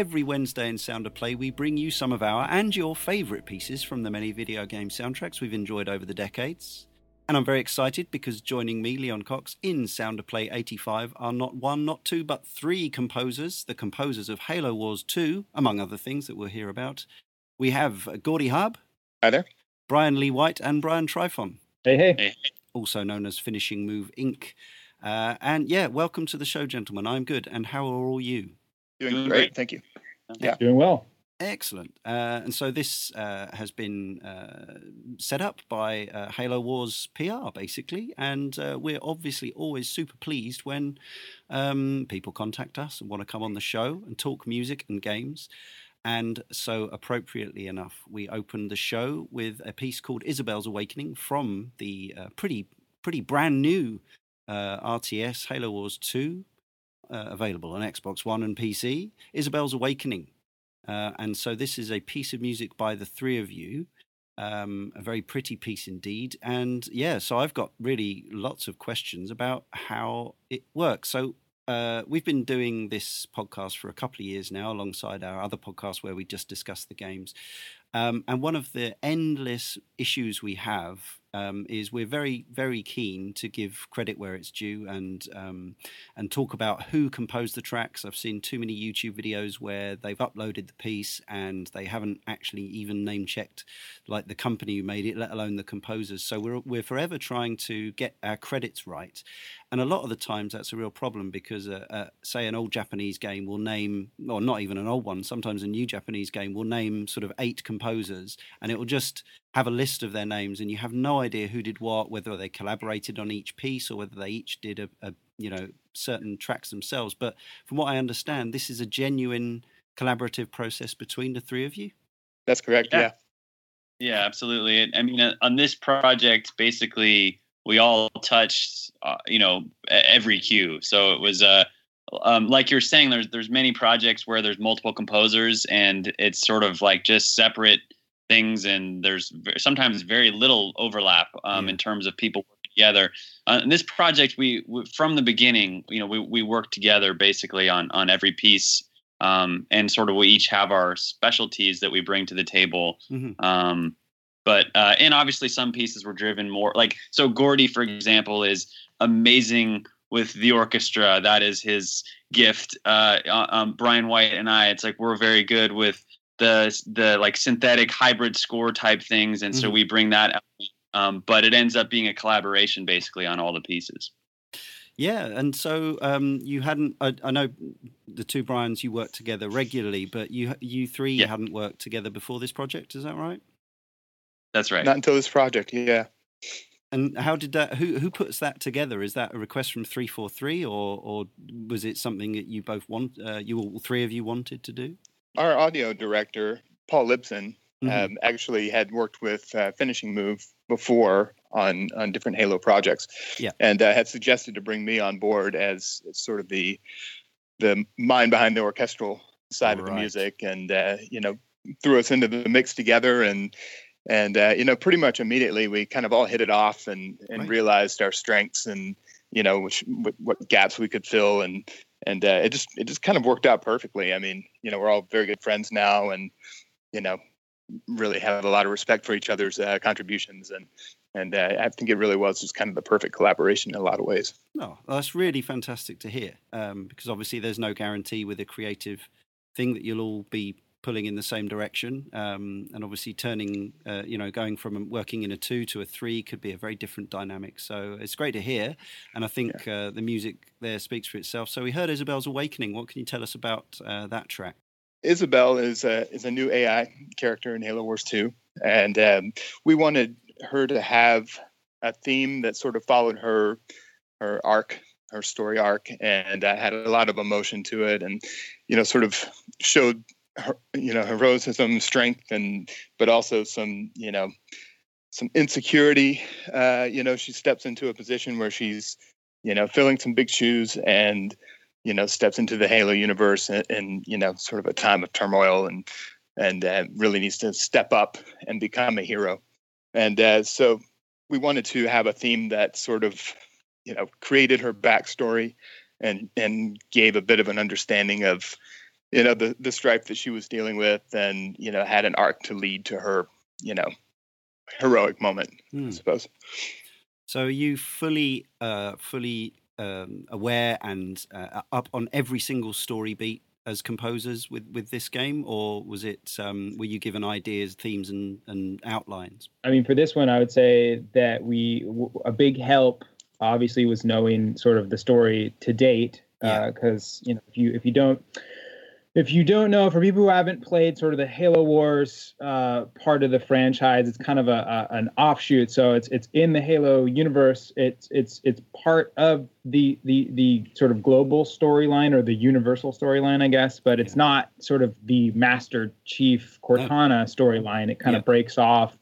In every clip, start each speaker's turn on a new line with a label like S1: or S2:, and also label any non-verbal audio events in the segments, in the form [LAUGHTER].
S1: Every Wednesday in Sound of Play, we bring you some of our and your favourite pieces from the many video game soundtracks we've enjoyed over the decades. And I'm very excited because joining me, Leon Cox, in Sound of Play 85 are not one, not two, but three composers, the composers of Halo Wars 2, among other things that we'll hear about. We have Gordy Haab.
S2: Hi there.
S1: Brian Lee White and Brian Trifon.
S3: Hey, hey.
S2: Hey.
S1: Also known as Finishing Move Inc. Uh, and yeah, welcome to the show, gentlemen. I'm good. And how are all you?
S2: Doing,
S4: Doing
S2: great.
S4: great.
S2: Thank you. Yeah.
S3: Doing well.
S1: Excellent. Uh, and so this uh, has been uh, set up by uh, Halo Wars PR, basically. And uh, we're obviously always super pleased when um, people contact us and want to come on the show and talk music and games. And so, appropriately enough, we opened the show with a piece called Isabel's Awakening from the uh, pretty, pretty brand new uh, RTS Halo Wars 2, uh, available on Xbox One and PC. Isabel's Awakening. Uh, and so this is a piece of music by the three of you. Um, a very pretty piece indeed. And yeah, so I've got really lots of questions about how it works. So uh, we've been doing this podcast for a couple of years now, alongside our other podcast where we just discuss the games. Um, and one of the endless issues we have um, is we're very, very keen to give credit where it's due and um, and talk about who composed the tracks. I've seen too many YouTube videos where they've uploaded the piece and they haven't actually even name checked like the company who made it, let alone the composers. So we're we're forever trying to get our credits right, and a lot of the times that's a real problem because, uh, uh, say, an old Japanese game will name, or not even an old one, sometimes a new Japanese game will name sort of eight composers, and it will just have a list of their names, and you have no idea who did what, whether they collaborated on each piece or whether they each did a, a you know certain tracks themselves. But from what I understand, this is a genuine collaborative process between the three of you.
S2: That's correct. Yeah.
S3: Yeah, yeah absolutely. I mean, uh, on this project, basically, we all touched, uh, you know, every cue. So it was, uh, um, like you're saying, there's there's many projects where there's multiple composers, and it's sort of like just separate things, and there's sometimes very little overlap um, yeah. in terms of people working together. Uh, in this project, we, we, from the beginning, you know, we we worked together basically on on every piece um, and sort of we each have our specialties that we bring to the table. Mm-hmm. Um, but uh, and obviously some pieces were driven more like so. Gordy, for example, is amazing with the orchestra. That is his gift. Uh, uh, um, Brian White and I, it's like we're very good with the the like synthetic hybrid score type things, and mm-hmm. so we bring that. Um, but it ends up being a collaboration basically on all the pieces.
S1: Yeah, and so um, you hadn't. I, I, know the two Brians you worked together regularly, but you you three yeah. hadn't worked together before this project. Is that right?
S3: That's right.
S2: Not until this project. Yeah.
S1: And how did that? Who who puts that together? Is that a request from three four three, or or was it something that you both want? Uh, you all three of you wanted to do?
S2: Our audio director, Paul Lipson, mm-hmm. um, actually had worked with uh, Finishing Move before on on different Halo projects.
S1: Yeah,
S2: and uh, had suggested to bring me on board as, as, sort of the the mind behind the orchestral side right. of the music, and uh, you know threw us into the mix together and. And uh, you know, pretty much immediately, we kind of all hit it off and, and right. realized our strengths and you know which, what gaps we could fill and and uh, it just it just kind of worked out perfectly. I mean, you know, we're all very good friends now, and you know, really have a lot of respect for each other's uh, contributions and and uh, I think it really was just kind of the perfect collaboration in a lot of ways.
S1: No, oh, that's really fantastic to hear um, because obviously there's no guarantee with a creative thing that you'll all be pulling in the same direction um, and obviously turning uh, you know going from working in a two to a three could be a very different dynamic. So it's great to hear and i think yeah. uh, the music there speaks for itself. So we heard isabel's awakening. What can you tell us about uh, that track?
S2: Isabel is a is a new AI character in Halo Wars 2, and um, we wanted her to have a theme that sort of followed her her arc, her story arc, and uh, had a lot of emotion to it, and you know, sort of showed you know heroism, strength, and but also some you know some insecurity. Uh, you know, she steps into a position where she's you know filling some big shoes and you know steps into the Halo universe and, and you know sort of a time of turmoil and and uh, really needs to step up and become a hero. And uh, so we wanted to have a theme that sort of you know created her backstory and and gave a bit of an understanding of you know the the strife that she was dealing with and you know had an arc to lead to her you know heroic moment hmm. i suppose
S1: so are you fully uh fully um, aware and uh, up on every single story beat as composers with with this game, or was it um, were you given ideas, themes, and and outlines?
S4: I mean, for this one, I would say that we a big help obviously was knowing sort of the story to date because yeah. uh, you know if you if you don't if you don't know, for people who haven't played sort of the Halo Wars uh, part of the franchise, it's kind of a, a, an offshoot. So it's it's in the Halo universe. It's it's it's part of the the the sort of global storyline or the universal storyline, I guess. But it's not sort of the Master Chief Cortana storyline. It kind yeah. of breaks off,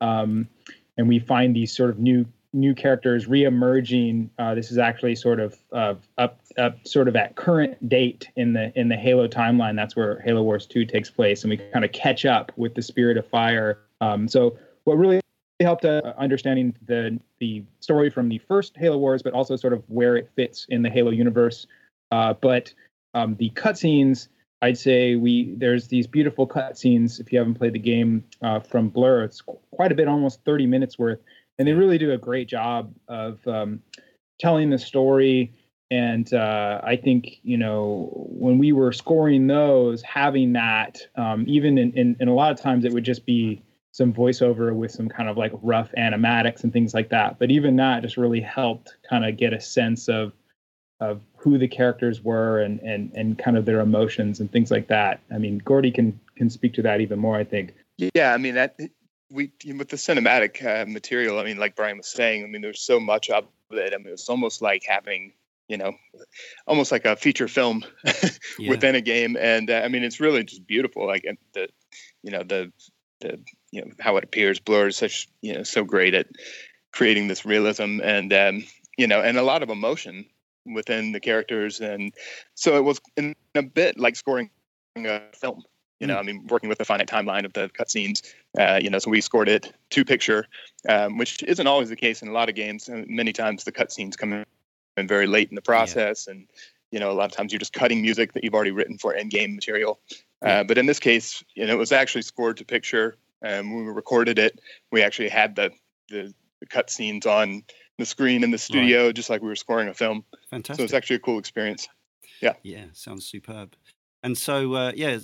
S4: um, and we find these sort of new new characters re-emerging. Uh, this is actually sort of uh, up, up, sort of at current date in the in the Halo timeline. That's where Halo Wars Two takes place, and we kind of catch up with the Spirit of Fire. Um, so, what really helped uh, understanding the the story from the first Halo Wars, but also sort of where it fits in the Halo universe. Uh, but um, the cutscenes I'd say we there's these beautiful cutscenes. If you haven't played the game uh, from Blur, it's quite a bit, almost 30 minutes worth, and they really do a great job of um, telling the story. And uh, I think you know when we were scoring those, having that, um, even in, in, in a lot of times it would just be some voiceover with some kind of like rough animatics and things like that. But even that just really helped kind of get a sense of of who the characters were and and and kind of their emotions and things like that. I mean, Gordy can can speak to that even more. I think.
S2: Yeah, I mean that we with the cinematic uh, material. I mean, like Brian was saying, I mean, there's so much of it. I mean, it's almost like having you know, almost like a feature film [LAUGHS] yeah. within a game. And uh, I mean, it's really just beautiful. Like the, you know, the the you know how it appears. Blur is such you know so great at creating this realism and um, you know and a lot of emotion within the characters, and so it was in a bit like scoring a film. You know, mm. I mean, working with the finite timeline of the cutscenes. Uh, you know, so we scored it to picture, um, which isn't always the case in a lot of games. Many times the cutscenes come in very late in the process, yeah. and you know, a lot of times you're just cutting music that you've already written for end game material. Uh, but in this case, you know, it was actually scored to picture. And when we recorded it, we actually had the the, the cut scenes on the screen in the studio, right. just like we were scoring a film.
S1: Fantastic.
S2: So it's actually a cool experience. Yeah.
S1: Yeah, sounds superb. And so, uh, yeah,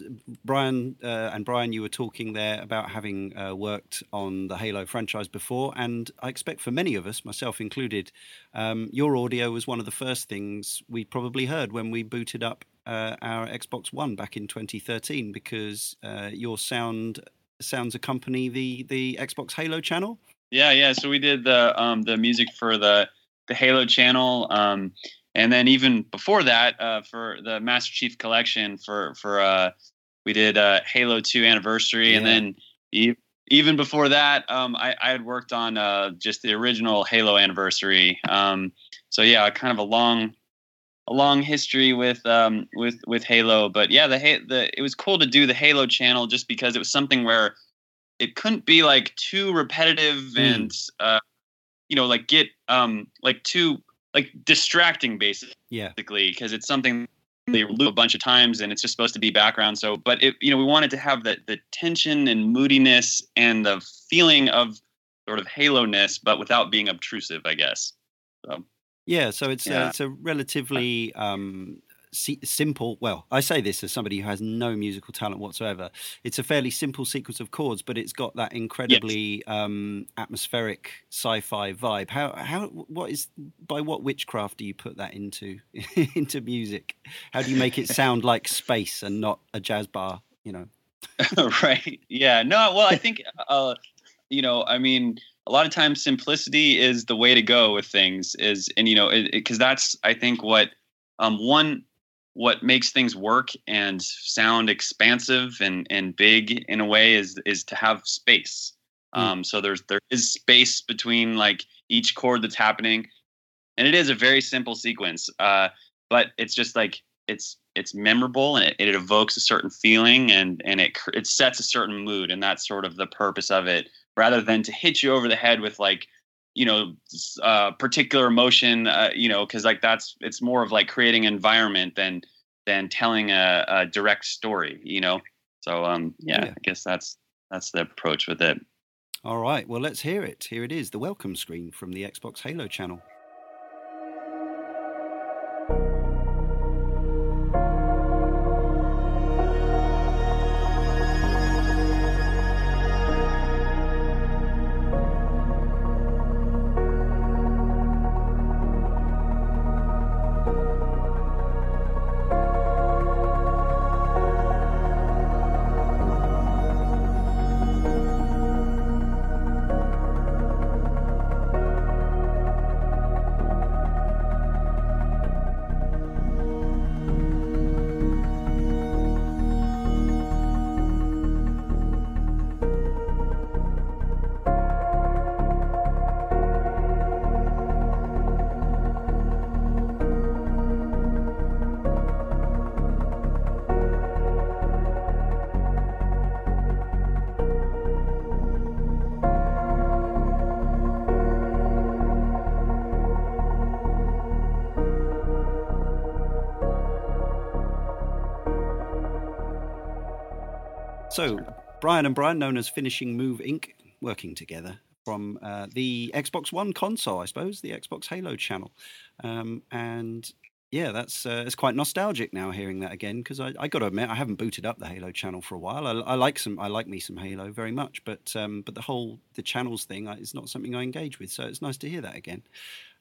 S1: Brian uh, and Brian, you were talking there about having uh, worked on the Halo franchise before, and I expect for many of us, myself included, um, your audio was one of the first things we probably heard when we booted up uh, our Xbox One back in 2013, because uh, your sound sounds accompany the the Xbox Halo channel.
S3: Yeah, yeah. So we did the um, the music for the the Halo channel. Um, and then even before that, uh, for the Master Chief Collection, for for uh, we did uh, Halo Two Anniversary, yeah. and then e- even before that, um, I, I, had worked on uh, just the original Halo Anniversary. Um, so yeah, kind of a long a long history with um, with with Halo. But yeah, the the it was cool to do the Halo channel just because it was something where it couldn't be like too repetitive mm. and uh, you know like get um, like too like distracting basically
S1: yeah
S3: because it's something they loop a bunch of times and it's just supposed to be background. So but it you know we wanted to have the the tension and moodiness and the feeling of sort of halo ness but without being obtrusive i guess. So.
S1: Yeah so it's yeah. Uh, it's a relatively um simple. Well, I say this as somebody who has no musical talent whatsoever. It's a fairly simple sequence of chords, but it's got that incredibly yes. um, atmospheric sci-fi vibe. How how what is by what witchcraft do you put that into [LAUGHS] into music? How do you make it sound [LAUGHS] like space and not a jazz bar? You know. [LAUGHS]
S3: right. Yeah. No. Well, I think. Uh, you know, I mean, a lot of times simplicity is the way to go with things. Is and you know, because that's I think what um, one what makes things work and sound expansive and and big in a way is is to have space. Mm. Um, so there's there is space between like each chord that's happening, and it is a very simple sequence. Uh, but it's just like it's it's memorable and it, it evokes a certain feeling and and it it sets a certain mood and that's sort of the purpose of it rather than to hit you over the head with like you know uh, particular emotion uh, you know because like that's it's more of like creating environment than than telling a, a direct story you know? So um yeah, yeah, i guess that's that's the approach with it.
S1: All right. Well let's hear it. Here it is the welcome screen from the xbox halo channel Brian and Brian, known as Finishing Move Inc., working together from uh, the Xbox One console, I suppose, the Xbox Halo channel. Um, and yeah, that's uh, it's quite nostalgic now hearing that again because I, I got to admit I haven't booted up the Halo channel for a while. I, I like some I like me some Halo very much, but um, but the whole the channels thing is not something I engage with. So it's nice to hear that again.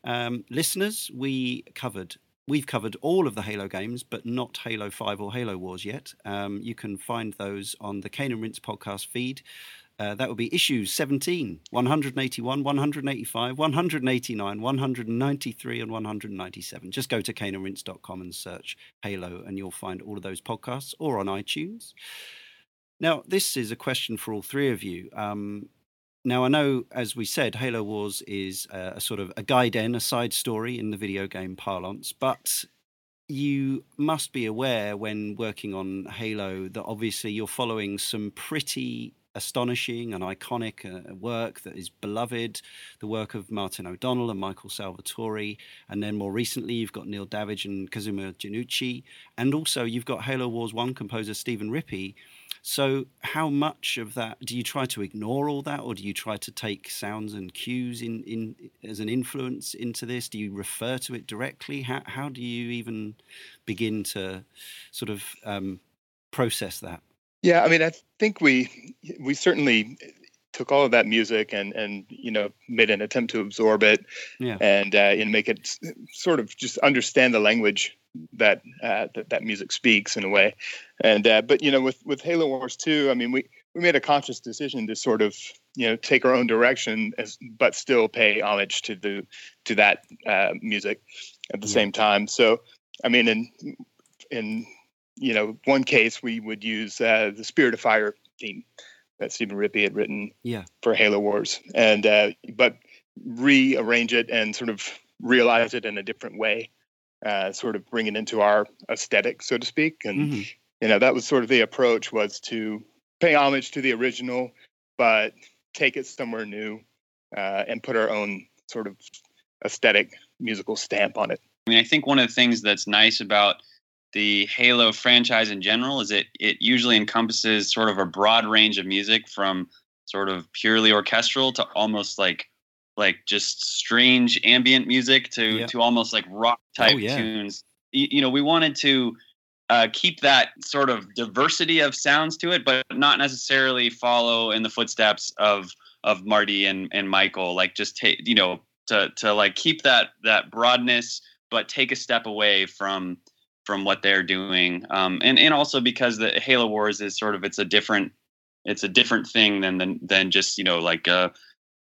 S1: Um, listeners, we covered we've covered all of the Halo games, but not Halo Five or Halo Wars yet. Um, you can find those on the Cane and Rinse podcast feed. Uh, that would be issues 17, 181, 185, 189, 193, and 197. Just go to caneandrinse.com and search Halo, and you'll find all of those podcasts or on iTunes. Now, this is a question for all three of you. Um, now, I know, as we said, Halo Wars is a, a sort of a guide in, a side story in the video game parlance, but you must be aware when working on Halo that obviously you're following some pretty astonishing and iconic uh, work that is beloved, the work of Martin O'Donnell and Michael Salvatori. And then more recently, you've got Neil Davidge and Kazuma Jinnouchi. And also, you've got Halo Wars 1 composer Stephen Rippy. So, how much of that do you try to ignore all that, or do you try to take sounds and cues in, in as an influence into this? Do you refer to it directly? How, how do you even begin to sort of um, process that?
S2: Yeah, I mean, I think we we certainly took all of that music and and you know made an attempt to absorb it yeah. and uh, and make it sort of just understand the language that uh, that that music speaks in a way. And uh, but you know with with Halo Wars 2, I mean we we made a conscious decision to sort of you know take our own direction as but still pay homage to the to that uh, music at the yeah. same time. So I mean in in you know, one case we would use uh, the Spirit of Fire theme that Stephen Rippy had written
S1: yeah.
S2: for Halo Wars, and uh, but rearrange it and sort of realize it in a different way, uh, sort of bring it into our aesthetic, so to speak. And mm-hmm. you know, that was sort of the approach was to pay homage to the original, but take it somewhere new uh, and put our own sort of aesthetic musical stamp on it.
S3: I mean, I think one of the things that's nice about the Halo franchise in general is it it usually encompasses sort of a broad range of music from sort of purely orchestral to almost like like just strange ambient music to yeah. to almost like rock type oh, yeah. tunes. You, you, know, we wanted to uh, keep that sort of diversity of sounds to it, but not necessarily follow in the footsteps of of Marty and and Michael. Like just take you know to to like keep that that broadness, but take a step away from from what they're doing, um, and and also because the Halo Wars is sort of it's a different it's a different thing than than, than just you know like uh,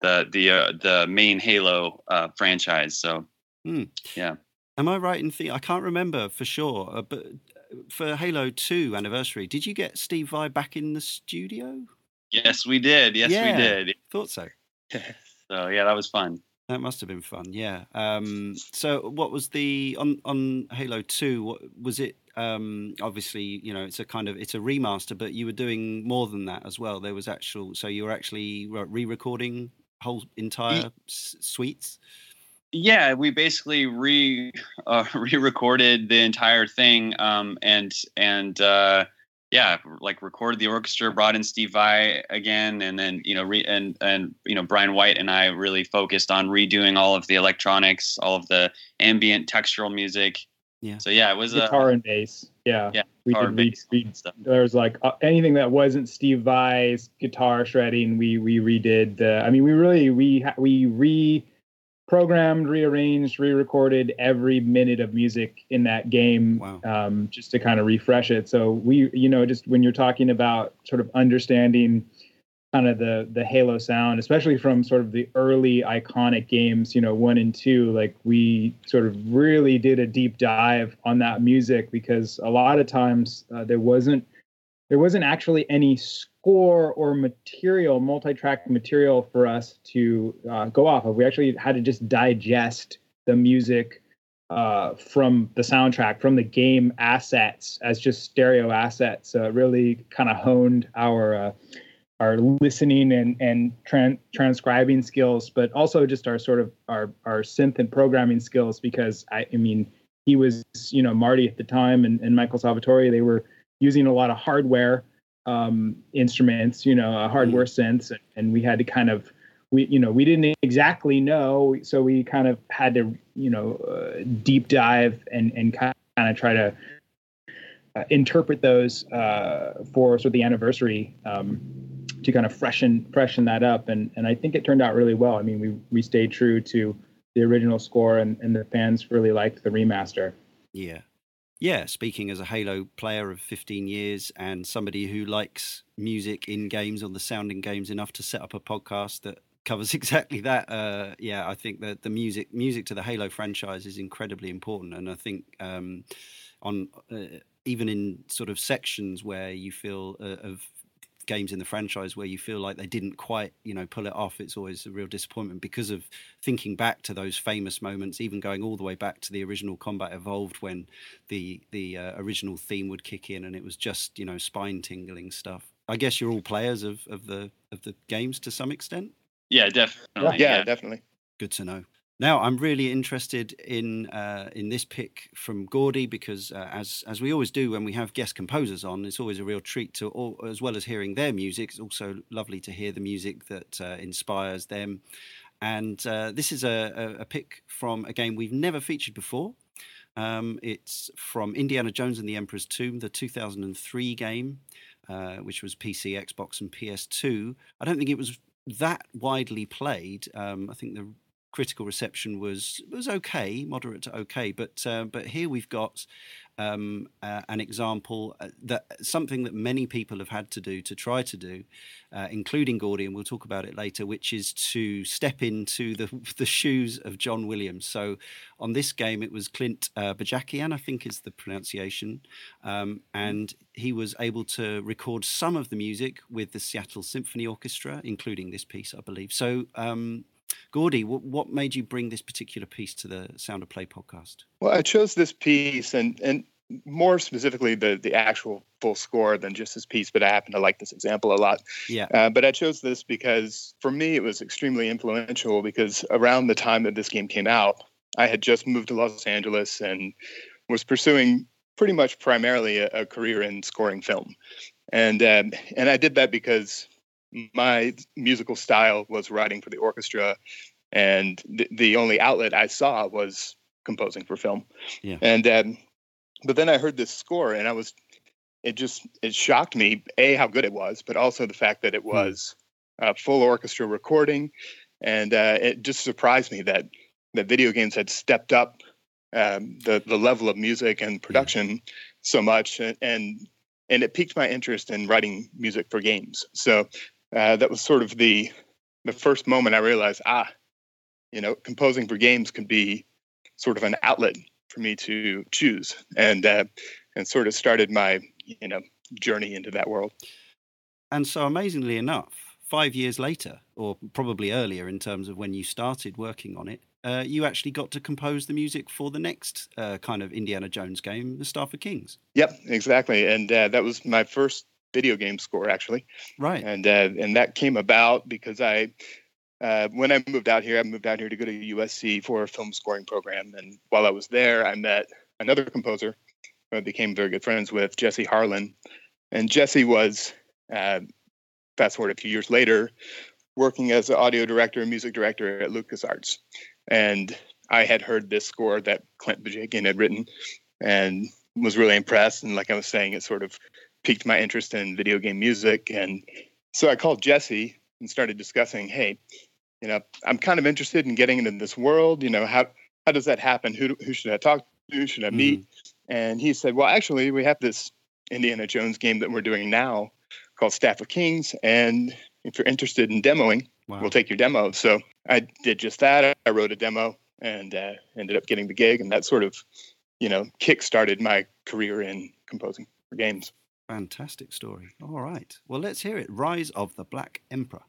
S3: the the uh, the main Halo uh, franchise. So
S1: hmm.
S3: yeah,
S1: am I right in thinking I can't remember for sure, uh, but uh, for Halo Two anniversary, did you get Steve Vai back in the studio?
S3: Yes, we did. Yes,
S1: yeah,
S3: we did.
S1: Thought so. [LAUGHS]
S3: so yeah, that was fun.
S1: That must have been fun, yeah. Um, so, what was the on on Halo Two? What was it? Um, obviously, you know, it's a kind of it's a remaster, but you were doing more than that as well. There was actual, so you were actually re-recording whole entire suites.
S3: Yeah, we basically re uh, [LAUGHS] re-recorded the entire thing, um, and and uh, yeah, like recorded the orchestra, brought in Steve Vai again, and then you know, re- and and you know, Brian White and I really focused on redoing all of the electronics, all of the ambient textural music.
S1: Yeah.
S3: So yeah, it was
S4: guitar
S3: uh,
S4: and bass. Yeah.
S3: Yeah.
S4: We did read, read stuff. There was like uh, anything that wasn't Steve Vai's guitar shredding. We we redid. The, I mean, we really we we re programmed, rearranged, re-recorded every minute of music in that game
S1: wow.
S4: um, just to kind of refresh it. So we, you know, just when you're talking about sort of understanding kind of the the Halo sound, especially from sort of the early iconic games, you know, one and two, like we sort of really did a deep dive on that music because a lot of times uh, there wasn't there wasn't actually any score or material, multi-track material for us to uh, go off of. We actually had to just digest the music uh, from the soundtrack, from the game assets as just stereo assets. So it really kind of honed our uh, our listening and and tran- transcribing skills, but also just our sort of our our synth and programming skills. Because I, I mean, he was you know Marty at the time and, and Michael Salvatori. They were using a lot of hardware um, instruments, you know, a hardware mm. synth, and, and we had to kind of we you know we didn't exactly know, so we kind of had to you know uh, deep dive and and kind of try to uh, interpret those uh, for sort of the anniversary um, to kind of freshen freshen that up, and and I think it turned out really well. I mean, we we stayed true to the original score, and and the fans really liked the remaster.
S1: Yeah. Yeah, speaking as a Halo player of 15 years and somebody who likes music in games or the sound in games enough to set up a podcast that covers [LAUGHS] exactly that. Uh, yeah, I think that the music music to the Halo franchise is incredibly important, and I think um, on uh, even in sort of sections where you feel uh, of games in the franchise where you feel like they didn't quite, you know, pull it off, it's always a real disappointment because of thinking back to those famous moments, even going all the way back to the original Combat Evolved when the the uh, original theme would kick in and it was just, you know, spine tingling stuff. I guess you're all players of, of the of the games to some extent.
S3: Yeah, definitely.
S2: Yeah, yeah. definitely.
S1: Good to know. Now, I'm really interested in uh, in this pick from Gordy because, uh, as as we always do when we have guest composers on, it's always a real treat to, all, as well as hearing their music. It's also lovely to hear the music that uh, inspires them. And uh, this is a, a, pick from a game we've never featured before. Um, it's from Indiana Jones and the Emperor's Tomb, the 2003 game, uh, which was PC, Xbox, and PS2. I don't think it was that widely played. Um, I think the critical reception was was okay, moderate to okay. But uh, but here we've got um, uh, an example uh, that something that many people have had to do to try to do, uh, including Gordy, and we'll talk about it later, which is to step into the [LAUGHS] the shoes of John Williams. So on this game, it was Clint uh, Bajakian, I think is the pronunciation, um, and he was able to record some of the music with the Seattle Symphony Orchestra, including this piece, I believe. So. Um, Gordy, what, made you bring this particular piece to the Sound of Play podcast?
S2: Well, I chose this piece and and more specifically the the actual full score than just this piece, but I happen to like this example a lot.
S1: Yeah.
S2: Uh, but I chose this because for me it was extremely influential because around the time that this game came out, I had just moved to Los Angeles and was pursuing pretty much primarily a, a career in scoring film, and um, and I did that because my musical style was writing for the orchestra, and the, the only outlet I saw was composing for film.
S1: Yeah.
S2: And um, but then I heard this score, and I was it just it shocked me a how good it was, but also the fact that it hmm. was a full orchestra recording, and uh, it just surprised me that that video games had stepped up um, the the level of music and production yeah. so much, and, and and it piqued my interest in writing music for games. So uh, that was sort of the the first moment I realized, ah, you know, composing for games could be sort of an outlet for me to choose, and uh, and sort of started my you know journey into that world.
S1: And so, amazingly enough, five years later, or probably earlier in terms of when you started working on it, uh, you actually got to compose the music for the next uh, kind of Indiana Jones game, The Staff of Kings.
S2: Yep, exactly. And uh, that was my first video game score actually.
S1: Right.
S2: And uh, and that came about because I uh, when I moved out here, I moved out here to go to USC for a film scoring program. And while I was there, I met another composer who I became very good friends with, Jesse Harlin. And Jesse was, uh, fast forward a few years later, working as an audio director and music director at LucasArts. And I had heard this score that Clint Bajakian had written and was really impressed. And like I was saying, it sort of piqued my interest in video game music. And so I called Jesse and started discussing, hey, you know, I'm kind of interested in getting into this world. You know, how how does that happen? Who who should I talk to? Who should I meet? Mm-hmm. And he said, well, actually, we have this Indiana Jones game that we're doing now called Staff of Kings, and if you're interested in demoing, wow. we'll take your demo. So I did just that. I wrote a demo and uh, ended up getting the gig, and that sort of, you know, kick started my career in composing for games.
S1: Fantastic story. All right. Well, let's hear it. Rise of the Black Emperor.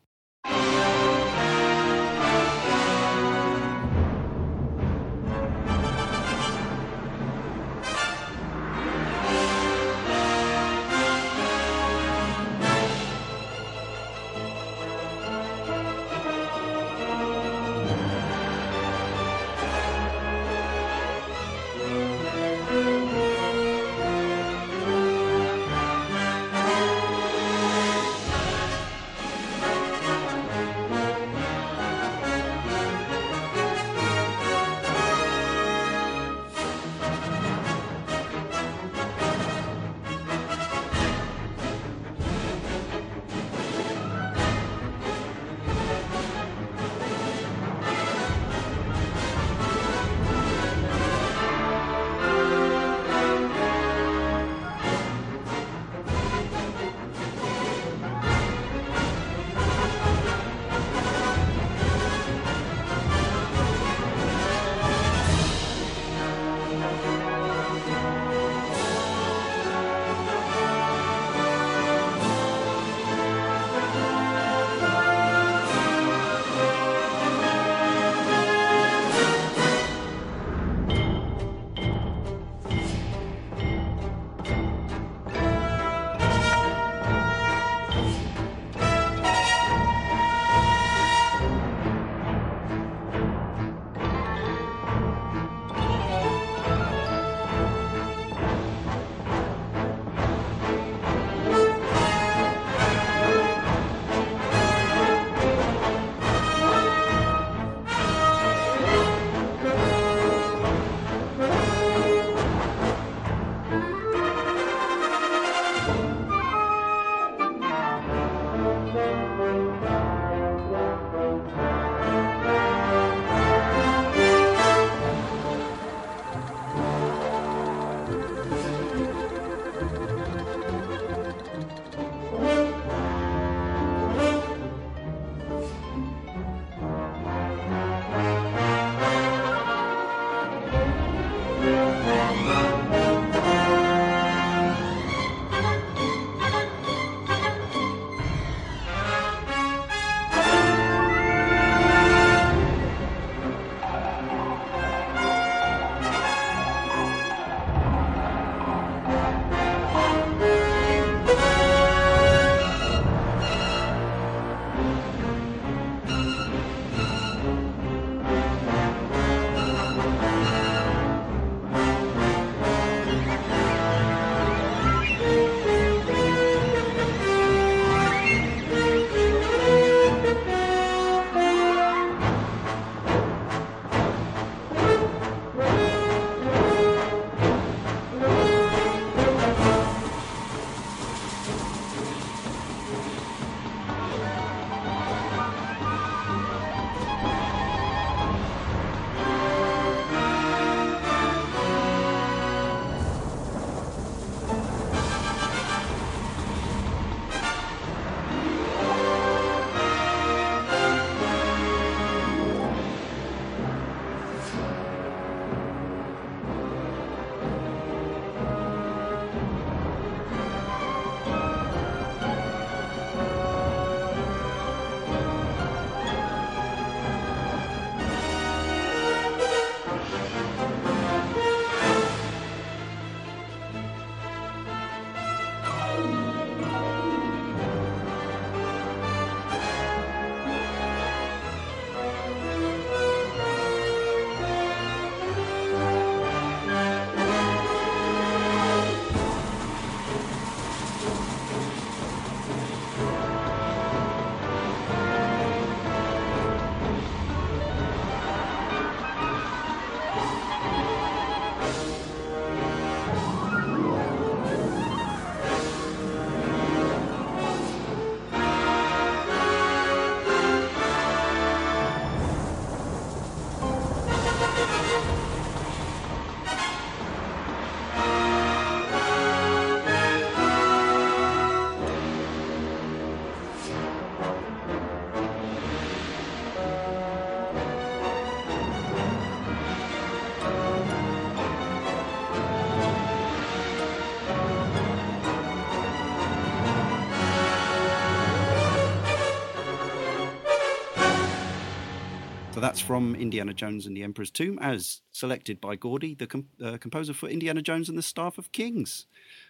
S1: That's from Indiana Jones and the Emperor's Tomb, as selected by Gordy, the com- uh, composer for Indiana Jones and the Staff of Kings.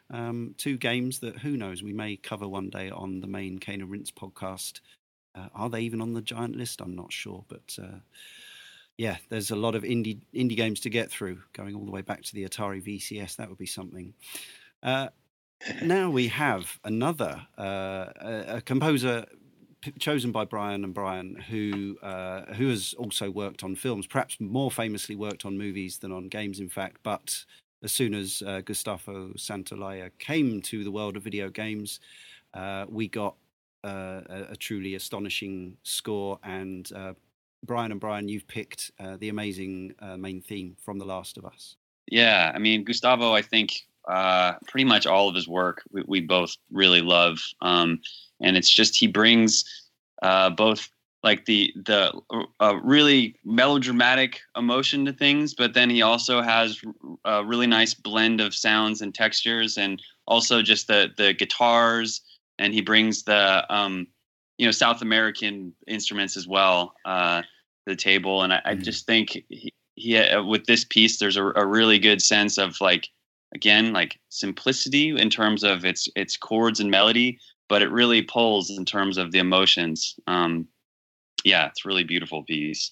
S1: Um, two games that who knows we may cover one day on the main Cane and Rinse podcast. Uh, are they even on the giant list? I'm not sure, but uh, yeah, there's a lot of indie indie games to get through, going all the way back to the Atari VCS. That would be something. Uh, now we have another uh, a composer chosen by Brian and Brian, who uh, who has also worked on films, perhaps more famously worked on movies than on games, in fact. But as soon as uh, Gustavo Santaolalla came to the world of video games, uh, we got uh, a, a, truly astonishing score. And uh, Brian and Brian, you've picked uh, the amazing main theme from The Last of Us.
S3: Yeah, I mean Gustavo, I think pretty much all of his work we, we both really love. Um, and it's just he brings uh, both like the the uh, really melodramatic emotion to things, but then he also has a really nice blend of sounds and textures, and also just the the guitars, and he brings the um, you know South American instruments as well uh, to the table, and I, I mm-hmm. just think he, he uh, with this piece there's a, a really good sense of like again like simplicity in terms of its its chords and melody but it really pulls in terms of the emotions. Um, yeah, it's really beautiful piece.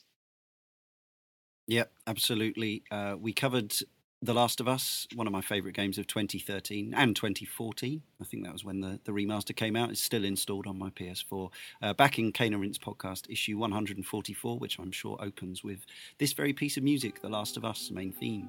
S1: Yep, absolutely. Uh, we covered The Last of Us, one of my favorite games of 2013 and 2014. I think that was when the, the remaster came out. It's still installed on my PS4. Uh, back in and Rinse podcast, issue 144, which I'm sure opens with this very piece of music, The Last of Us main theme.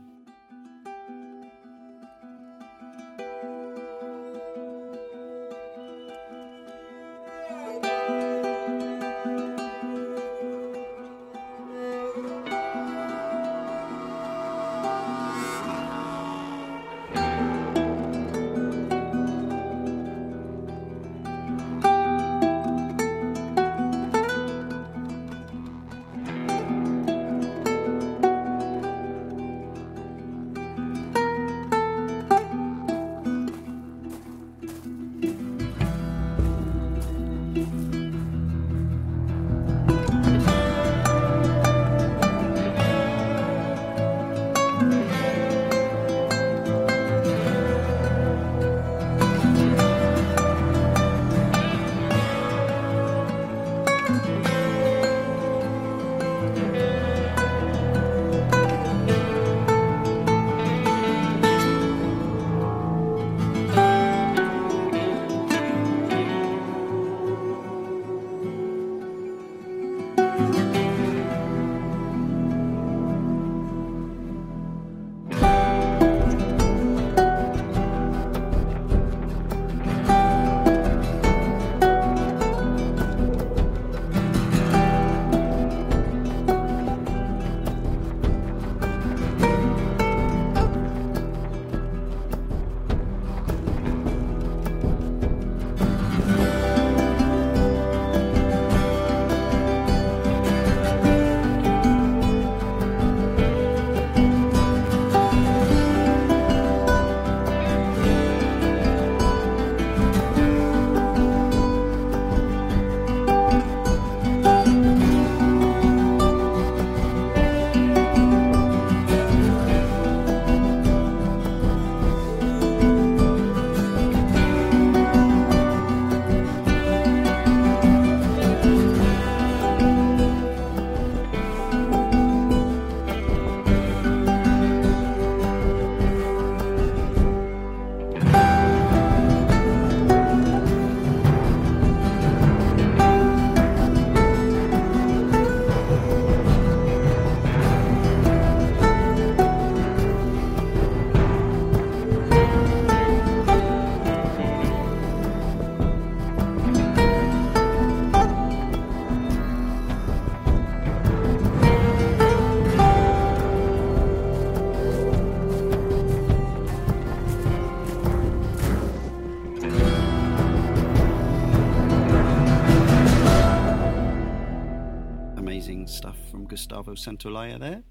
S1: Santaolalla there.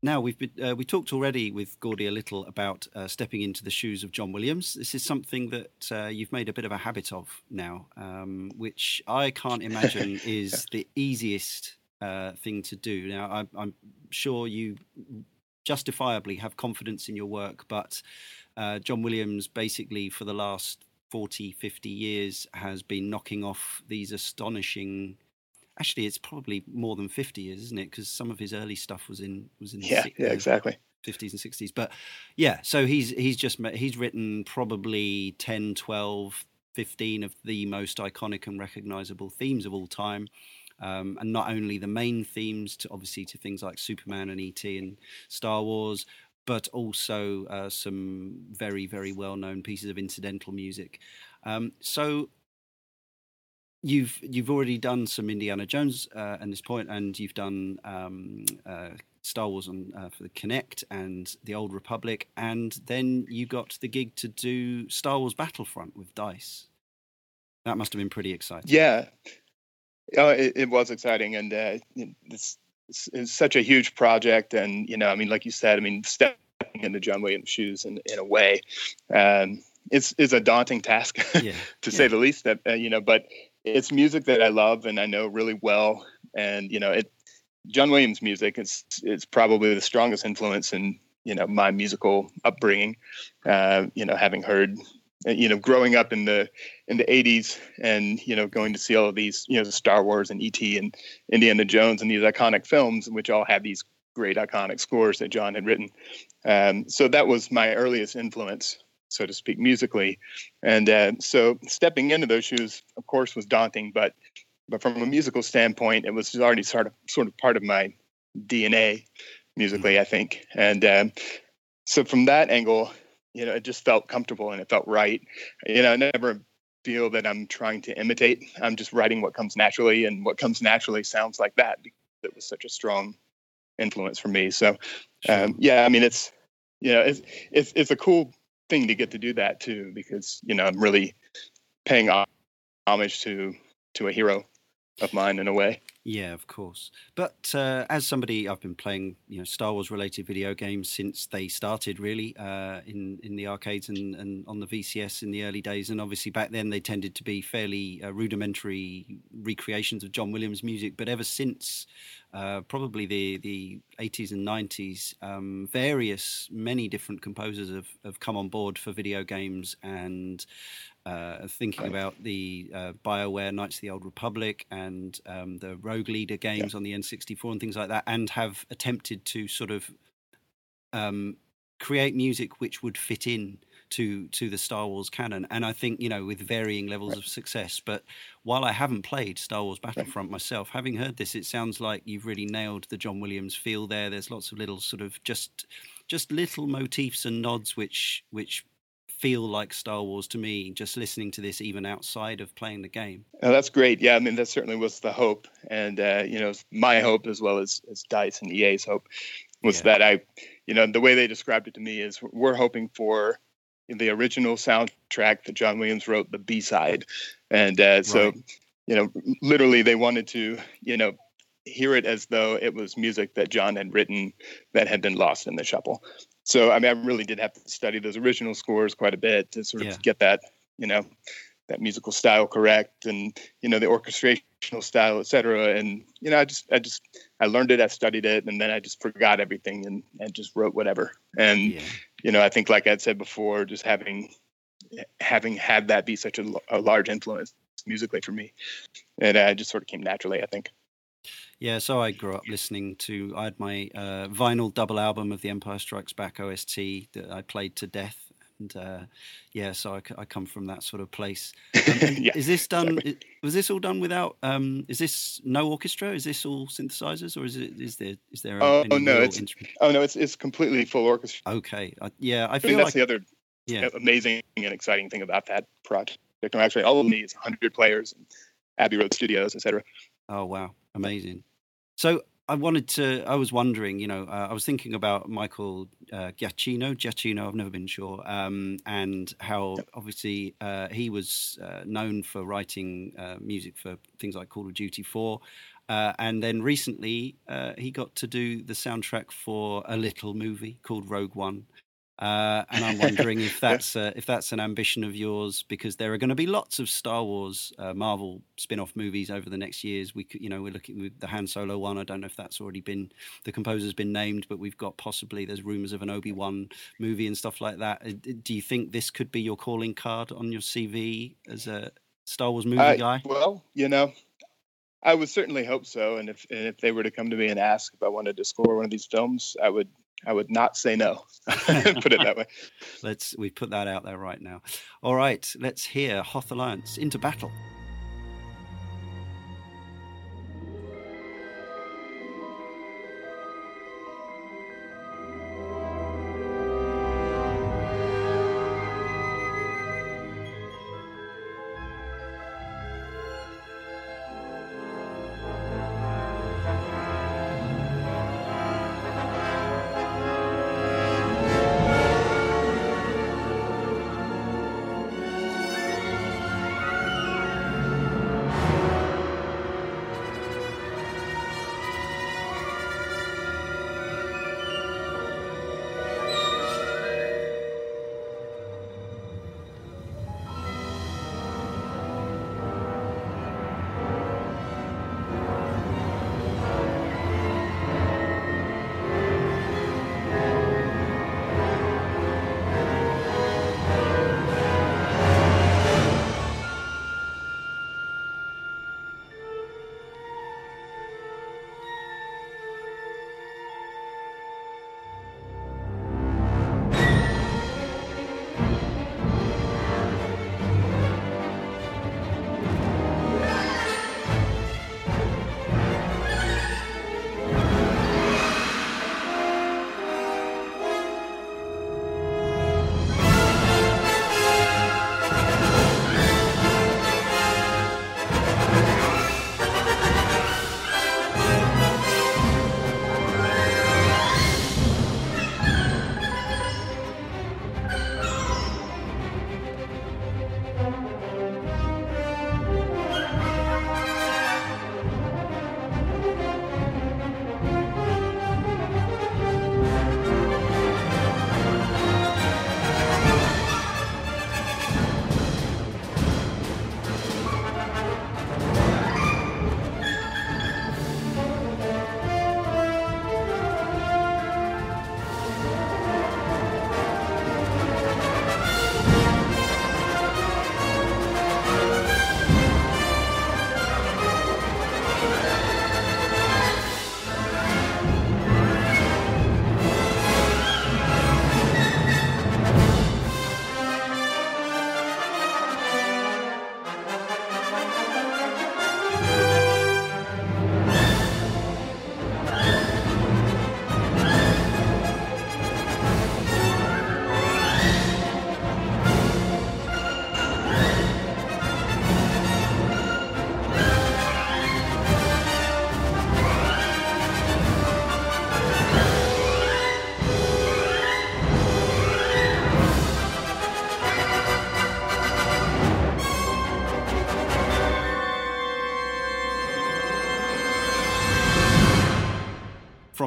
S1: Now we've been, uh, we talked already with Gordy a little about uh, stepping into the shoes of John Williams. This is something that uh, you've made a bit of a habit of now, um, which I can't imagine [LAUGHS] is the easiest uh, thing to do. Now, I, I'm sure you justifiably have confidence in your work, but uh, John Williams basically for the last 40, 50 years has been knocking off these astonishing. Actually, it's probably more than 50 years, isn't it? Because some of his early stuff was in was in
S2: yeah, yeah, exactly
S1: 50s and 60s. But yeah, so he's he's just he's written probably 10, 12, 15 of the most iconic and recognizable themes of all time. Um, and not only the main themes to obviously to things like Superman and ET and Star Wars, but also uh, some very very well known pieces of incidental music. Um, so you've you've already done some Indiana Jones uh, at this point, and you've done um, uh, Star Wars on uh, for the Kinect and the Old Republic, and then you got the gig to do Star Wars Battlefront with Dice. That must have been pretty exciting.
S2: Yeah, oh, it, it was exciting, and uh, it's, it's, it's such a huge project, and you know, I mean, like you said, I mean, stepping into John Williams' shoes in in a way. Um, it's is a daunting task [LAUGHS] yeah. to yeah. say the least that uh, you know but it's music that I love and I know really well. And you know, it John Williams music is is probably the strongest influence in you know my musical upbringing. Uh, you know, having heard you know growing up in the in the 80s and you know going to see all of these you know Star Wars and ET and Indiana Jones and these iconic films which all have these great iconic scores that John had written. Um, so that was my earliest influence so to speak, musically. And uh, so stepping into those shoes, of course, was daunting, but but from a musical standpoint, it was already sort of sort of part of my DNA musically, mm-hmm. I think. And um, so from that angle, you know, it just felt comfortable and it felt right. You know, I never feel that I'm trying to imitate. I'm just writing what comes naturally, and what comes naturally sounds like that because it was such a strong influence for me. So, um, yeah, I mean, it's you know, it's it's it's a cool thing to get to do that too, because you know I'm really paying homage to to a hero of mine in a way.
S1: Yeah, of course. But uh, as somebody, I've been playing you know Star Wars related video games since they started, really, uh, in in the arcades and, and on the VCS in the early days. And obviously back then they tended to be fairly uh, rudimentary recreations of John Williams music. But ever since uh, probably the the 80s and 90s, um, various many different composers have, have come on board for video games and uh, thinking about the uh, BioWare Knights of the Old Republic and um, the Rogue Leader games yeah. on the N64 and things like that, and have attempted to sort of um, create music which would fit in to to the Star Wars canon. And I think you know with varying levels right. of success. But while I haven't played Star Wars Battlefront right. myself, having heard this, it sounds like you've really nailed the John Williams feel there. There's lots of little sort of just just little motifs and nods which which feel like Star Wars to me, just listening to this, even outside of playing the game.
S2: Oh, that's great. Yeah, I mean, that certainly was the hope. And, uh, you know, my hope as well as, as DICE and EA's hope was yeah. that I, you know, the way they described it to me is we're hoping for the original soundtrack that John Williams wrote, the B side. And uh, so, right. you know, literally they wanted to, you know, hear it as though it was music that John had written that had been lost in the shuffle. So I mean, I really did have to study those original scores quite a bit to sort of yeah. get that, you know, that musical style correct, and you know the orchestrational style, etc. And you know, I just, I just, I learned it, I studied it, and then I just forgot everything and and just wrote whatever. And yeah. you know, I think, like I'd said before, just having having had that be such a, a large influence musically for me, and uh, just sort of came naturally. I think.
S1: Yeah, so I grew up listening to. I had my uh, vinyl double album of the Empire Strikes Back OST that I played to death, and uh, yeah, so I, I, come from that sort of place. Um, [LAUGHS] yeah, is this done? Exactly. Was this all done without? Um, is this no orchestra? Is this all synthesizers, or is it? Is there? Is there?
S2: Oh no, it's instrument? oh no, it's it's completely full orchestra.
S1: Okay, uh, yeah, I feel
S2: I that's
S1: like,
S2: the other yeah. amazing and exciting thing about that project. Actually, all of me is 100 players, Abbey Road Studios, etc.
S1: Oh wow, amazing. So I wanted to. I was wondering. You know, uh, I was thinking about Michael uh, Giacchino. Giacchino. I've never been sure. Um, and how obviously uh, he was uh, known for writing uh, music for things like Call of Duty Four. Uh, and then recently, he got to do the soundtrack for a little movie called Rogue One, Uh, and I'm wondering if [LAUGHS] that's uh, if that's an ambition of yours, because there are going to be lots of Star Wars, uh, Marvel spin-off movies over the next years. We, you know, we're looking with the Han Solo one. I don't know if that's already been the composer's been named, but we've got possibly there's rumors of an Obi Wan movie and stuff like that. Uh, do you think this could be your calling card on your CV as a Star Wars movie guy?
S2: Well, you know, I would certainly hope so. And if and if they were to come to me and ask if I wanted to score one of these films, I would I would not say no. [LAUGHS] put it that way.
S1: Let's we put that out there right now. All right, let's hear Hoth Alliance into battle.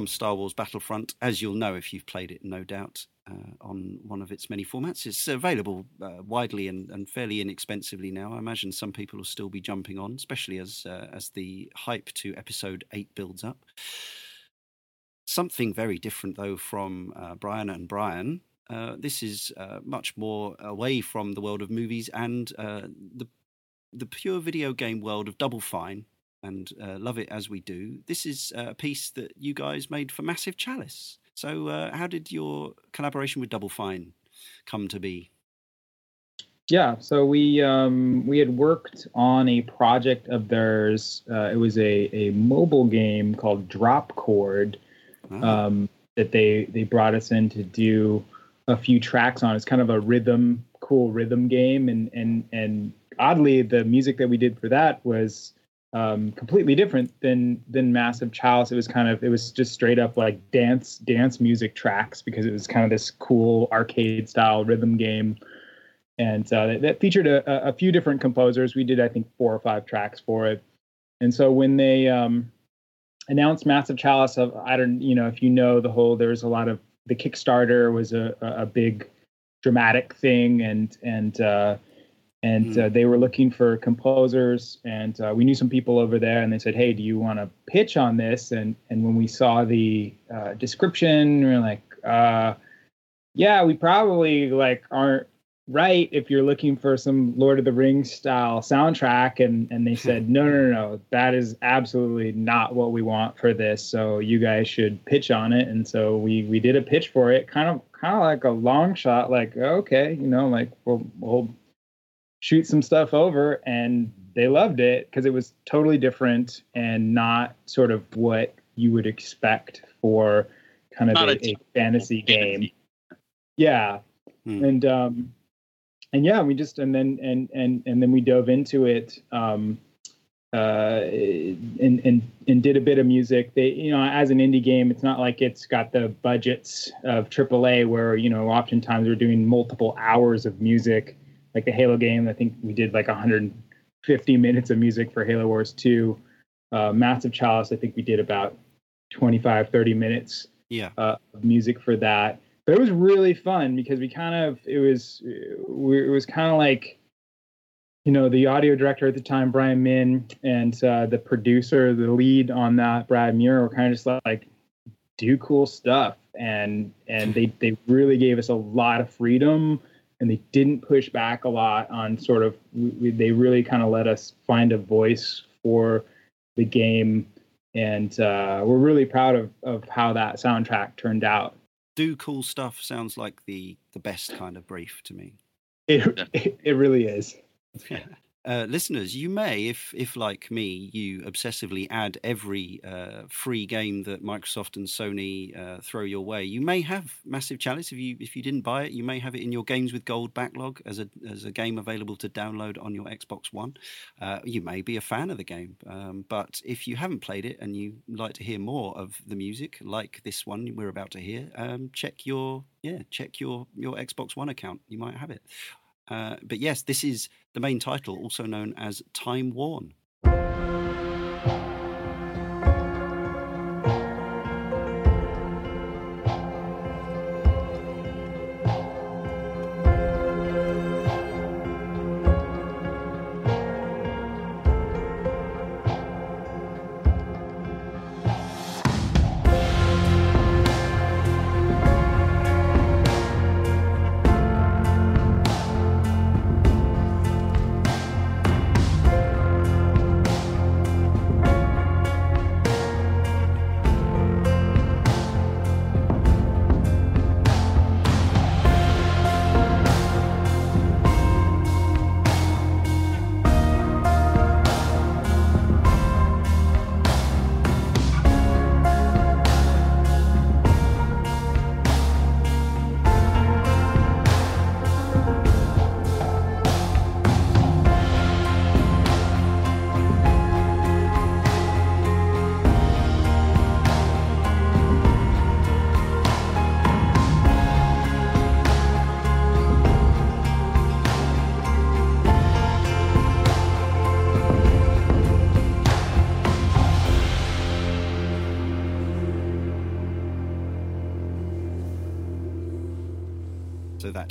S1: From Star Wars Battlefront, as you'll know if you've played it, no doubt, uh, on one of its many formats. It's available uh, widely and, and, fairly inexpensively now. I imagine some people will still be jumping on, especially as uh, as the hype to Episode Eight builds up. Something very different, though, from uh, Brian and Brian. Uh, this is uh, much more away from the world of movies and the the pure video game world of Double Fine, and uh, love it as we do. This is a piece that you guys made for Massive Chalice. So, uh, how did your collaboration with Double Fine come to be?
S4: Yeah, so we um, we had worked on a project of theirs. Uh, it was a, a mobile game called Drop Chord ah. um, that they they brought us in to do a few tracks on. It's kind of a rhythm, cool rhythm game, and and and oddly, the music that we did for that was um, completely different than than Massive Chalice. It was kind of it was just straight up like dance dance music tracks because it was kind of this cool arcade style rhythm game, and uh, that, that, featured a, a, few different composers. We did I think four or five tracks for it, and so when they um, announced Massive Chalice, of I don't you know if you know the whole there's a lot of the Kickstarter was a, a big dramatic thing, and and uh, and mm. uh, they were looking for composers, and uh, we knew some people over there, and they said, "Hey, do you want to pitch on this?" And and when we saw the uh, description, we are like, uh, "Yeah, we probably like aren't right if you're looking for some Lord of the Rings style soundtrack. And and they said, no, [LAUGHS] no, no, no, that is absolutely not what we want for this. So you guys should pitch on it. And so we we did a pitch for it, kind of kind of like a long shot, like okay, you know, like we'll we'll shoot some stuff over, and they loved it because it was totally different and not sort of what you would expect for kind of a, a, a fantasy game. Yeah. Hmm. And um and yeah, we just and then and and and then we dove into it um, uh, and and and did a bit of music. They you know as an indie game, it's not like it's got the budgets of AAA where you know oftentimes we're doing multiple hours of music. Like the Halo game, I think we did like 150 minutes of music for Halo Wars 2. Uh, Massive Chalice, I think we did about 25, 30 minutes
S1: yeah.
S4: uh, of music for that but it was really fun because we kind of it was it was kind of like you know the audio director at the time brian min and uh, the producer the lead on that brad muir were kind of just like do cool stuff and and they they really gave us a lot of freedom and they didn't push back a lot on sort of we, they really kind of let us find a voice for the game and uh, we're really proud of of how that soundtrack turned out
S1: do cool stuff sounds like the the best kind of brief to me.
S4: It [LAUGHS] it, it really is.
S1: Yeah. [LAUGHS] Uh, listeners, you may, if if like me, you obsessively add every uh, free game that Microsoft and Sony uh, throw your way. You may have Massive Chalice if you if you didn't buy it. You may have it in your Games with Gold backlog as a as a game available to download on your Xbox One. Uh, you may be a fan of the game, um, but if you haven't played it and you like to hear more of the music, like this one we're about to hear, um, check your yeah check your your Xbox One account. You might have it. Uh, but yes, this is the main title, also known as Time Worn.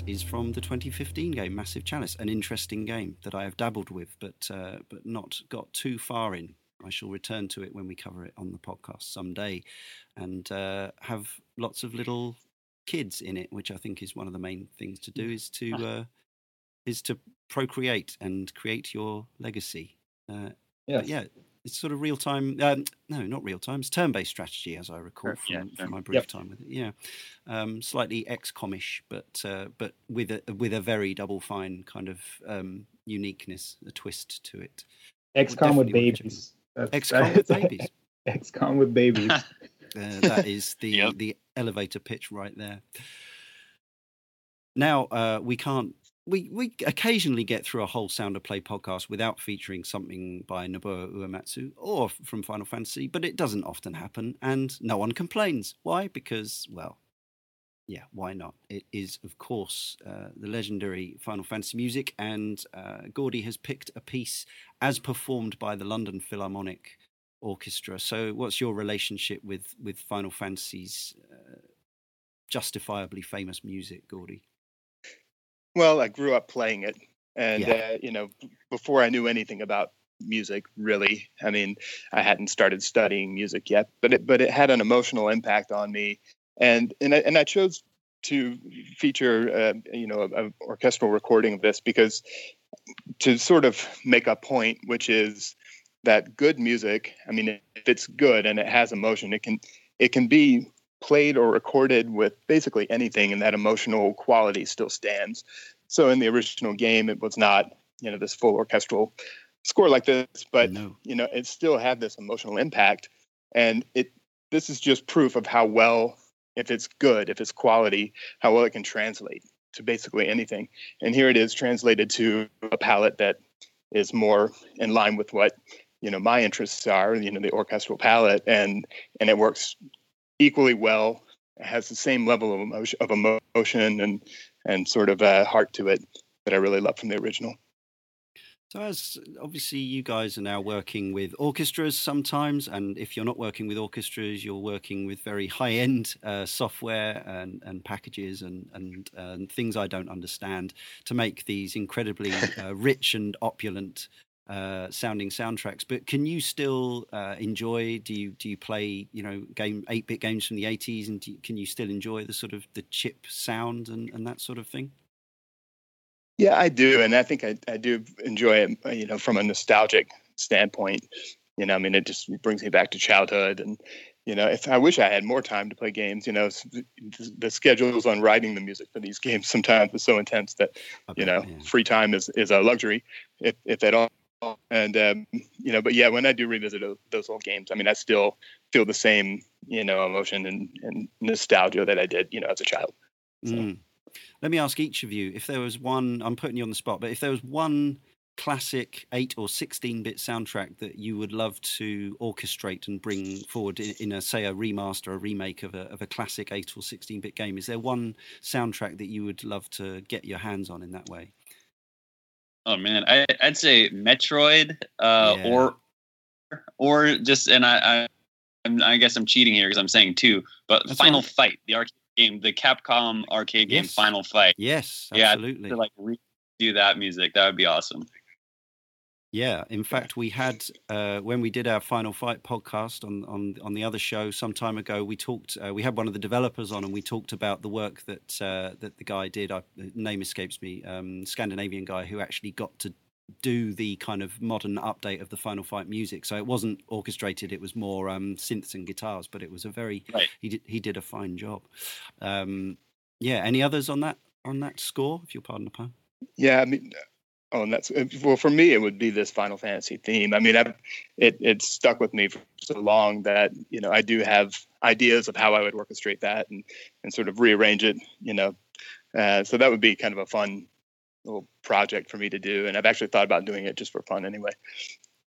S1: Is from the 2015 game Massive Chalice, an interesting game that I have dabbled with, but uh, but not got too far in. I shall return to it when we cover it on the podcast someday, and uh, have lots of little kids in it, which I think is one of the main things to do is to uh, is to procreate and create your legacy. Uh, yeah, it's sort of real time. Um, no, not real time. It's turn based strategy, as I recall from, yeah, from my brief yep. time with it. Yeah, um, slightly XCOMish, but uh, but with a with a very double fine kind of um, uniqueness, a twist to it.
S4: XCOM [LAUGHS] with babies.
S1: XCOM with babies.
S4: XCOM with babies. uh,
S1: that is the yep. the elevator pitch right there. Now uh, we can't we we occasionally get through a whole sound of play podcast without featuring something by Nobuo Uematsu or from Final Fantasy, but it doesn't often happen, and no one complains. Why? Because well, yeah, why not? It is, of course, uh, the legendary Final Fantasy music, and uh, Gordy has picked a piece as performed by the London Philharmonic Orchestra. So, what's your relationship with with Final Fantasy's uh, justifiably famous music, Gordy?
S2: Well, I grew up playing it, and
S1: Yeah.
S2: uh, you know, before I knew anything about music, really, I mean, I hadn't started studying music yet, but it but it had an emotional impact on me, and and I, and I chose to feature, uh, you know, an orchestral recording of this because to sort of make a point, which is that good music. I mean, if it's good and it has emotion, it can it can be played or recorded with basically anything, and that emotional quality still stands. So in the original game, it was not you know this full orchestral score like this, but
S1: no.
S2: you know it still had this emotional impact, and it this is just proof of how well if it's good, if it's quality, how well it can translate to basically anything. And here it is translated to a palette that is more in line with what you know my interests are, you know, the orchestral palette, and and it works equally well. Has the same level of emotion, of emotion and and sort of a heart to it that I really love from the original.
S1: So, as obviously you guys are now working with orchestras sometimes, and if you're not working with orchestras, you're working with very high-end uh, software and, and packages and, and and things I don't understand to make these incredibly uh, rich and opulent uh, sounding soundtracks. But can you still uh, enjoy? Do you do you play you know game eight-bit games from the 80s, and do you, can you still enjoy the sort of the chip sound and, and that sort of thing?
S2: Yeah, I do, and I think I, I do enjoy it. uh, You know, from a nostalgic standpoint. You know, I mean, it just brings me back to childhood, and you know, if I wish I had more time to play games. You know, the schedules on writing the music for these [LAUGHS] games sometimes is so intense that
S1: I
S2: you know,
S1: yeah.
S2: free time is is a luxury, if if at all. And um, you know, but yeah, when I do revisit those, old games, I mean, I still feel the same, you know, emotion and, and nostalgia that I did, you know, as a child. So-
S1: Mm. Let me ask each of you if there was one, I'm putting you on the spot, but if there was one classic 8 or 16 bit soundtrack that you would love to orchestrate and bring forward in, in a, say, a remaster, a remake of a, of a classic 8 or 16 bit game, is there one soundtrack that you would love to get your hands on in that way?
S3: Oh man, I, I'd say Metroid, uh,
S1: Yeah.
S3: or or just and I, I I'm, I guess I'm cheating here because I'm saying two, but
S1: That's
S3: Final
S1: right.
S3: Fight, the arcade game, the Capcom arcade game, Final Fight.
S1: Yes,
S3: Yeah. To like redo that music, that would be awesome.
S1: Yeah, in fact, we had uh, when we did our Final Fight podcast on on on the other show some time ago. We talked. Uh, we had one of the developers on, and we talked about the work that uh, that the guy did. I, the name escapes me. Um, Scandinavian guy who actually got to do the kind of modern update of the Final Fight music. So it wasn't orchestrated; it was more um, synths and guitars. But it was a very
S3: Right.
S1: he did he did a fine job. Um, yeah. Any others on that on that score? If you'll pardon the pun.
S2: Yeah, I mean, oh, and that's well for me. It would be this Final Fantasy theme. I mean, I've, it it stuck with me for so long that you know I do have ideas of how I would orchestrate that and and sort of rearrange it. You know, uh, so that would be kind of a fun little project for me to do. And I've actually thought about doing it just for fun anyway.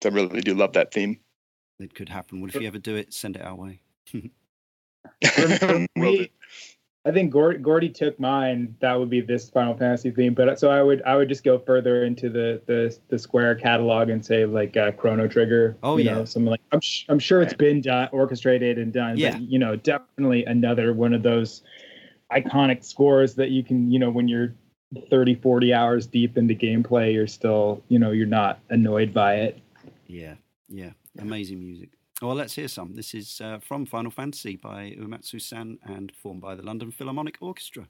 S2: So I really do love that theme.
S1: It could happen. Well, if you ever do it, send it our way. [LAUGHS]
S4: For, [LAUGHS] for me, I think Gord, Gordy took mine. That would be this Final Fantasy theme. But so I would I would just go further into the the, the Square catalog and say like uh, Chrono Trigger.
S1: Oh,
S4: you
S1: yeah.
S4: know, something like I'm sh- I'm sure it's been done, orchestrated and done.
S1: Yeah.
S4: But, you know, definitely another one of those iconic scores that you can you know when you're 30 40 hours deep into gameplay you're still you know you're not annoyed by it
S1: Yeah, yeah, amazing music. Well, let's hear some. This is uh, from Final Fantasy by Uematsu San and performed by the London Philharmonic Orchestra.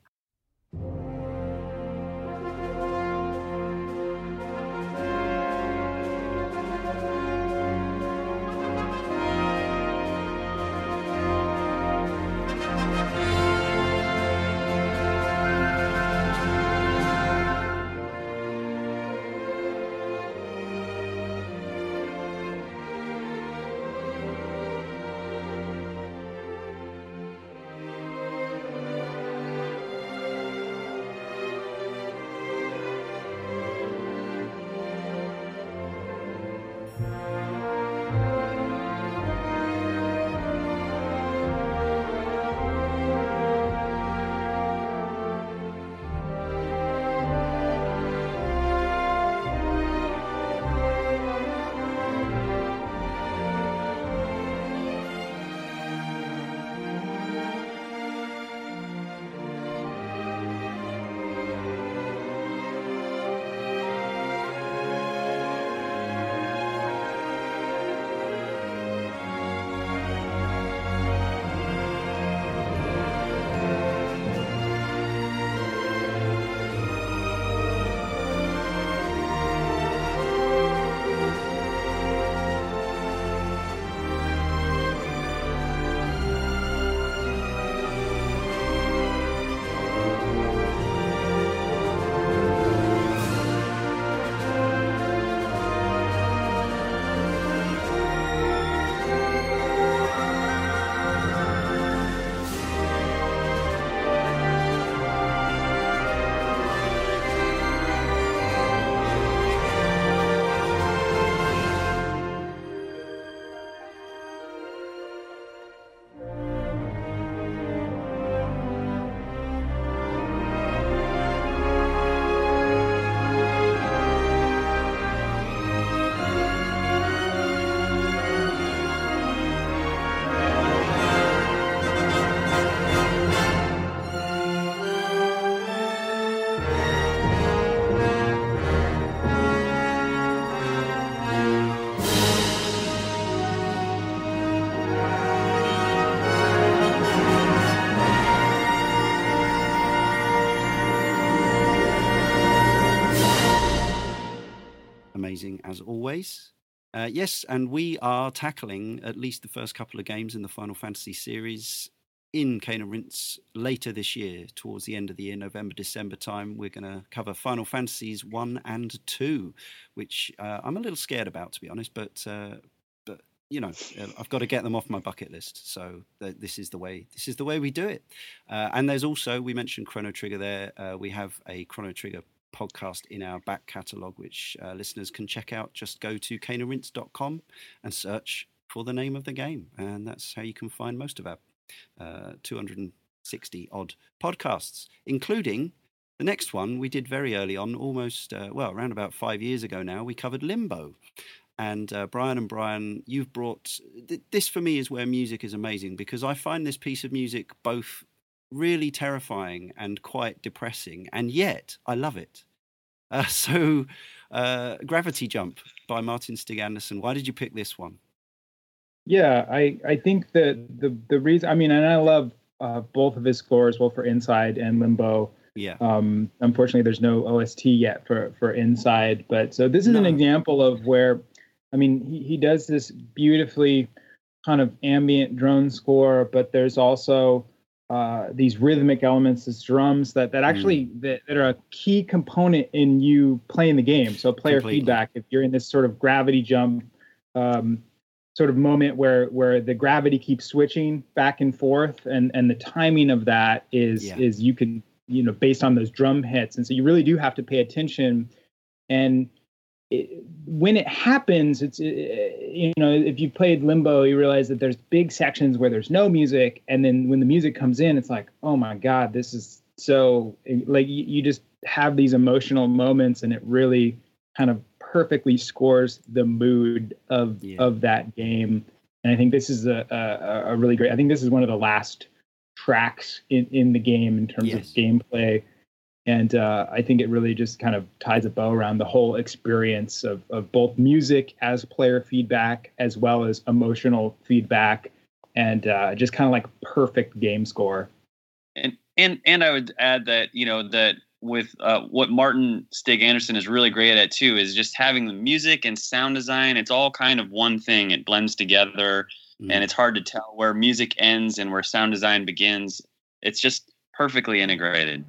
S1: As always. Uh, yes, and we are tackling at least the first couple of games in the Final Fantasy series in Cane and later this year, towards the end of the year, November, December time. We're going to cover Final Fantasies 1 and 2, which uh, I'm a little scared about, to be honest, but. Uh, but you know, uh, I've got to get them off my bucket list. So th- this is the way. This is the way we do it. Uh, and there's also we mentioned Chrono Trigger there. Uh, we have a Chrono Trigger podcast in our back catalogue, which uh, listeners can check out. Just go to caneandrinse.com and search for the name of the game. And that's how you can find most of our uh, 260 odd podcasts, including the next one we did very early on, almost, uh, well, around about five years ago now. We covered Limbo. And uh, Brian and Brian, you've brought th- this for me is where music is amazing because I find this piece of music both really terrifying and quite depressing, and yet I love it. [LAUGHS] Uh, so, uh, Gravity Jump by Martin Stig Andersen. Why did you pick this one?
S4: Yeah, I I think that the the reason I mean, and I love uh, both of his scores, both for Inside and Limbo.
S1: Yeah.
S4: Um, unfortunately, there's no OST yet for for Inside, but so this is no. an example of where, I mean, he he does this beautifully kind of ambient drone score, but there's also uh, these rhythmic elements, these drums that that actually mm. that, that, are a key component in you playing the game. So player Completely. feedback. If you're in this sort of gravity jump um, sort of moment where where the gravity keeps switching back and forth, and and the timing of that is yeah. is you can you know based on those drum hits, and so you really do have to pay attention and it, when it happens, it's it, you know if you played Limbo, you realize that there's big sections where there's no music, and then when the music comes in, it's like, oh my god, this is so like you, you just have these emotional moments, and it really kind of perfectly scores the mood of yeah. of that game. And I think this is a, a, a really great. I think this is one of the last tracks in in the game in terms yes. of gameplay and uh, I think it really just kind of ties a bow around the whole experience of, of both music as player feedback as well as emotional feedback, and uh, just kind of like perfect game score.
S3: And and and I would add that you know that with uh, what Martin Stig Andersen is really great at too is just having the music and sound design. It's all kind of one thing. It blends together, mm. and it's hard to tell where music ends and where sound design begins. It's just perfectly integrated.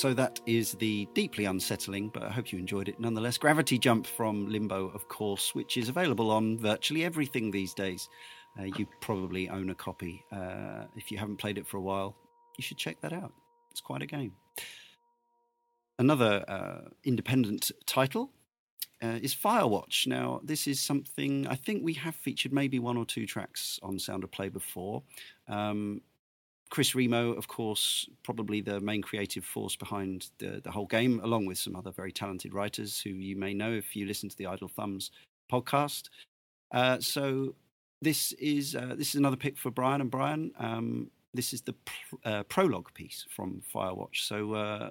S1: So that is the deeply unsettling, but I hope you enjoyed it nonetheless. Gravity Jump from Limbo, of course, which is available on virtually everything these days. Uh, you probably own a copy. Uh, if you haven't played it for a while, you should check that out. It's quite a game. Another uh, independent title uh, is Firewatch. Now, this is something I think we have featured maybe one or two tracks on Sound of Play before. Um, Chris Remo, of course, probably the main creative force behind the, the whole game, along with some other very talented writers who you may know if you listen to the Idle Thumbs podcast. Uh, so this is uh, this is another pick for Brian and Brian. Um, this is the pr- uh, prologue piece from Firewatch. So, uh,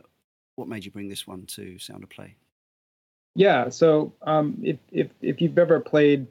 S1: what made you bring this one to Sound of Play?
S4: Yeah, so um, if if if you've ever played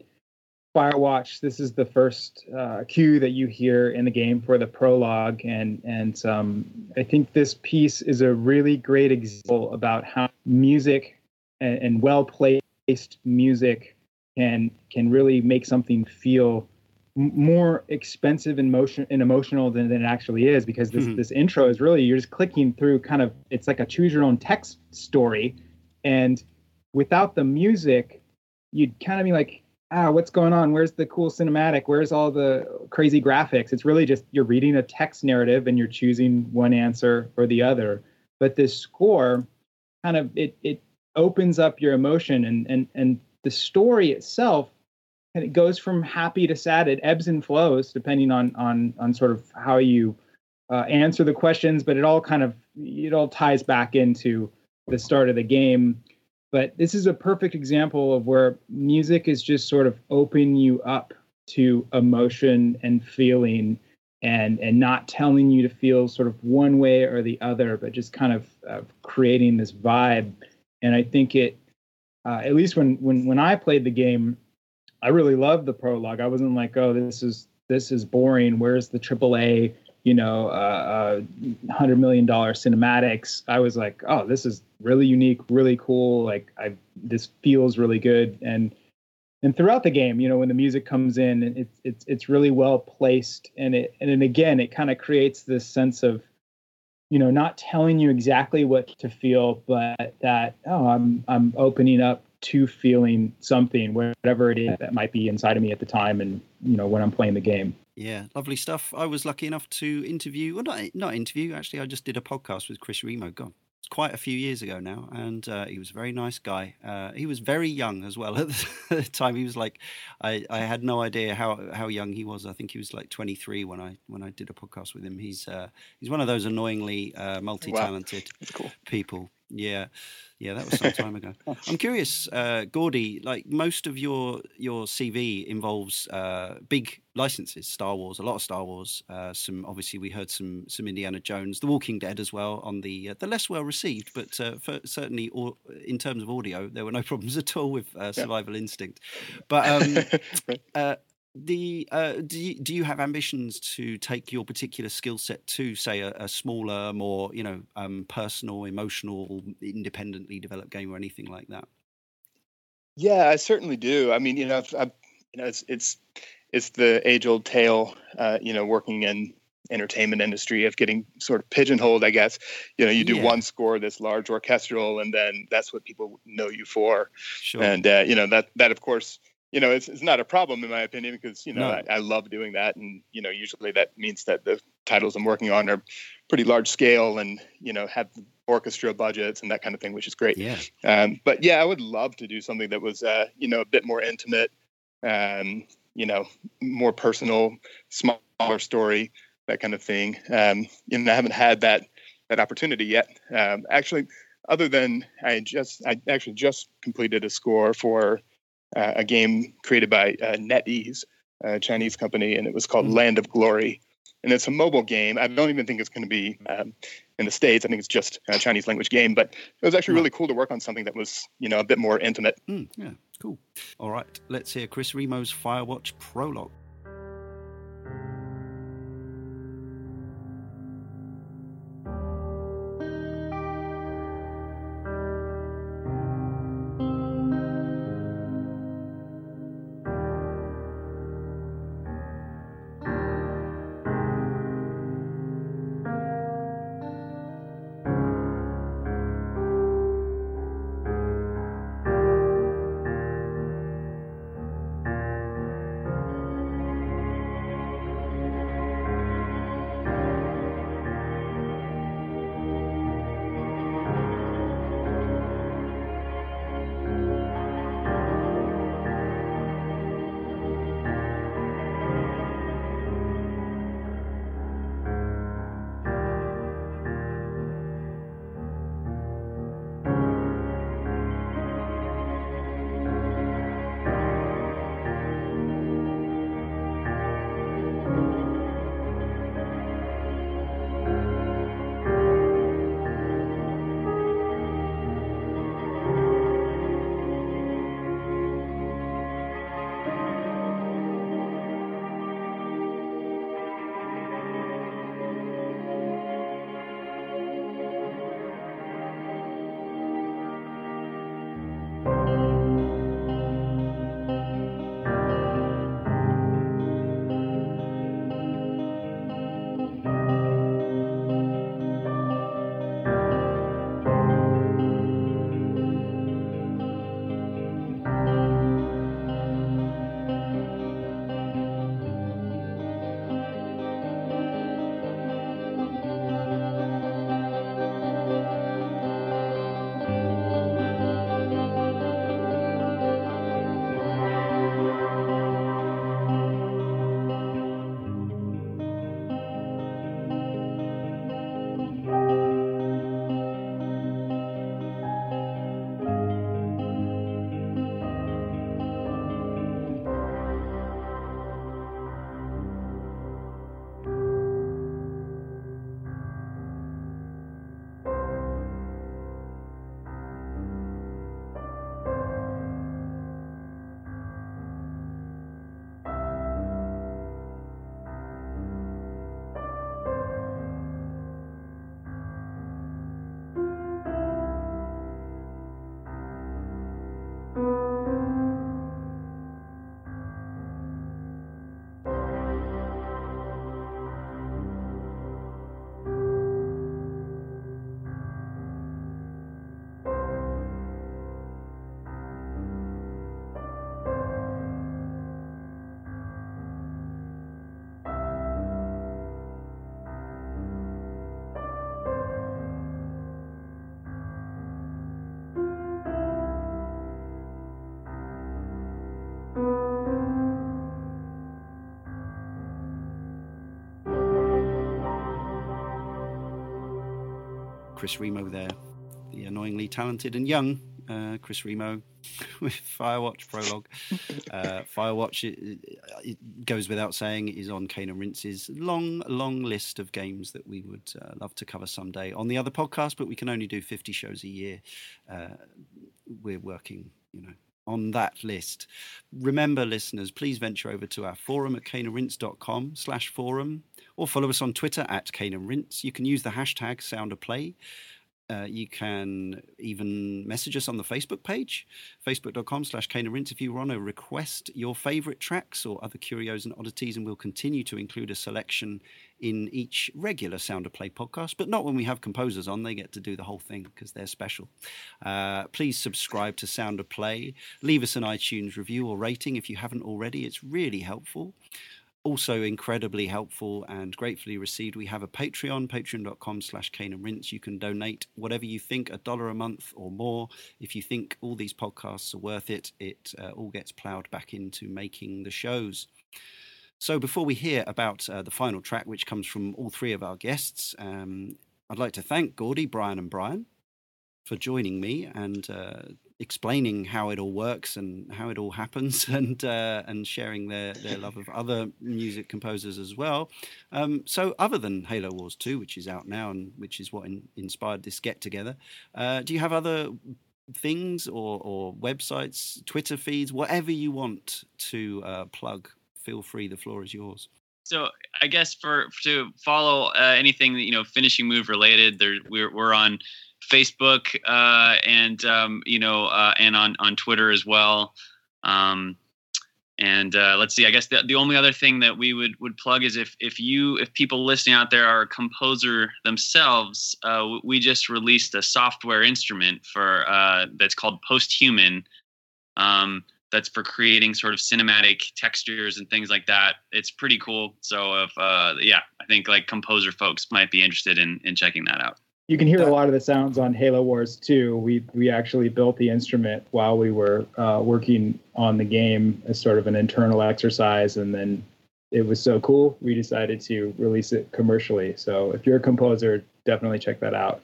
S4: Firewatch, this is the first uh, cue that you hear in the game for the prologue, and and um, I think this piece is a really great example about how music and, and well placed music can can really make something feel more expensive and motion and emotional than, than it actually is because this mm-hmm. this intro is really you're just clicking through kind of it's like a choose your own text story and without the music you'd kind of be like ah, what's going on? Where's the cool cinematic? Where's all the crazy graphics? It's really just you're reading a text narrative and you're choosing one answer or the other. But this score kind of it it opens up your emotion and and and the story itself and it goes from happy to sad. It ebbs and flows depending on on on sort of how you uh, answer the questions, but it all kind of it all ties back into the start of the game but this is a perfect example of where music is just sort of open you up to emotion and feeling and and not telling you to feel sort of one way or the other but just kind of uh, creating this vibe. And i think it uh, at least when when when i played the game i really loved the prologue. I wasn't like oh this is this is boring. Where's the aaa you know, uh, uh, hundred million dollar cinematics. I was like, oh, this is really unique, really cool. Like, I this feels really good. And and throughout the game, you know, when the music comes in, it's it's it's really well placed, and it and then again, it kind of creates this sense of, you know, not telling you exactly what to feel, but that oh, I'm I'm opening up to feeling something, whatever it is that might be inside of me at the time, and you know, when I'm playing the game.
S1: Yeah, lovely stuff. I was lucky enough to interview, well, not not interview. Actually, I just did a podcast with Chris Remo. God, it's quite a few years ago now, and uh, he was a very nice guy. Uh, he was very young as well [LAUGHS] at the time. He was like, I, I had no idea how how young he was. I think he was like 23 when I when I did a podcast with him. He's uh, he's one of those annoyingly uh, multi talented wow. cool. people. Yeah. Yeah, that was some time ago. [LAUGHS] I'm curious, uh, Gordy. Like most of your your CV involves uh, big licenses, Star Wars, a lot of Star Wars. Uh, some obviously we heard some some Indiana Jones, The Walking Dead as well on the uh, the less well received, but uh, for, certainly or, in terms of audio, there were no [LAUGHS] problems at all with uh, Survival yeah. Instinct. But um, [LAUGHS] the uh, do you, do you have ambitions to take your particular skill set to say a, a, smaller, more you know um, personal, emotional, independently developed game or anything like that?
S2: Yeah, I certainly do. I mean, you know, I've, I've, you know, it's it's it's the age old tale. Uh, you know, working in entertainment industry of getting sort of pigeonholed. I guess you know, you do yeah. one score this large orchestral, and then that's what people know you for. Sure. And uh, you know that that of course you know, it's, it's not a problem in my opinion because you know no. I, I, love doing that, and you know usually that means that the titles I'm working on are pretty large scale and you know have orchestra budgets and that kind of thing, which is great.
S1: Yeah.
S2: Um, but yeah, I would love to do something that was uh, you know a bit more intimate, um, you know, more personal, smaller story, that kind of thing. Um, and I haven't had that that opportunity yet. Um, actually, other than I just I actually just completed a score for uh, a game created by uh, NetEase, a Chinese company, and it was called mm-hmm. Land of Glory. And it's a mobile game. I don't even think it's going to be um, in the states. I think it's just a Chinese language game. But it was actually really cool to work on something that was, you know, a bit more intimate.
S1: Mm, yeah, cool. All right, let's hear Chris Remo's Firewatch prologue. Chris Remo there, the annoyingly talented and young uh, Chris Remo [LAUGHS] with Firewatch prologue. [LAUGHS] Uh, Firewatch, it, it, goes without saying, is on Cane and Rinse's long, long list of games that we would uh, love to cover someday on the other podcast, but we can only do 50 shows a year. Uh, we're working, you know, on that list. Remember, listeners, please venture over to our forum at caneandrinse.com slash forum or follow us on Twitter at Cane and Rinse. You can use the hashtag Sound of Play. Uh, you can even message us on the Facebook page, facebook.com slash Rinse if you want to request your favorite tracks or other curios and oddities, and we'll continue to include a selection in each regular Sound of Play podcast, but not when we have composers on. They get to do the whole thing because they're special. Uh, please subscribe to Sound of Play. Leave us an iTunes review or rating if you haven't already. It's really helpful also incredibly helpful and gratefully received. We have a Patreon, patreon.com slash Cane and Rinse. You can donate whatever you think, a dollar a month or more. If you think all these podcasts are worth it, it uh, all gets ploughed back into making the shows. So before we hear about uh, the final track, which comes from all three of our guests, um, I'd like to thank Gordy, Brian, and Brian for joining me and uh, explaining how it all works and how it all happens [LAUGHS] and uh, and sharing their, their love of other music composers as well. Um, so other than Halo Wars 2, which is out now and which is what in, inspired this get together, uh, do you have other things or, or websites, Twitter feeds, whatever you want to uh, plug? Feel free. The floor is yours
S3: so I guess for to follow uh, anything you know finishing move related, there we're we're on Facebook uh, and um, you know uh, and on on Twitter as well. Um, and uh, let's see. I guess the, the only other thing that we would would plug is if if you if people listening out there are a composer themselves, uh, we just released a software instrument for uh, that's called Posthuman. Um, that's for creating sort of cinematic textures and things like that. It's pretty cool. So if uh, yeah, I think like composer folks might be interested in in checking that out
S4: you can hear a lot of the sounds on Halo Wars 2. We we actually built the instrument while we were uh, working on the game as sort of an internal exercise, and then it was so cool we decided to release it commercially. So if you're a composer, definitely check that out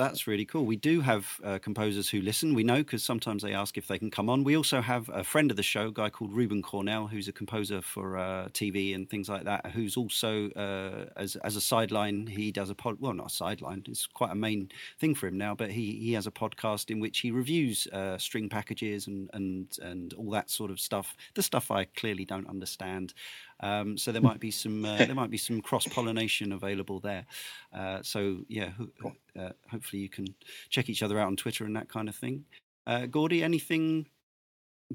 S1: that's really cool. We do have uh, composers who listen. We know because sometimes they ask if they can come on. We also have a friend of the show, a guy called Ruben Cornell, who's a composer for uh, TV and things like that. Who's also uh, as as a sideline, he does a pod. Well, not a sideline. It's quite a main thing for him now. But he he has a podcast in which he reviews uh, string packages and and and all that sort of stuff. The stuff I clearly don't understand. Um, so there might be some uh, there might be some cross pollination available there. Uh, so yeah, ho- uh, hopefully you can check each other out on Twitter and that kind of thing. Uh, Gordy, anything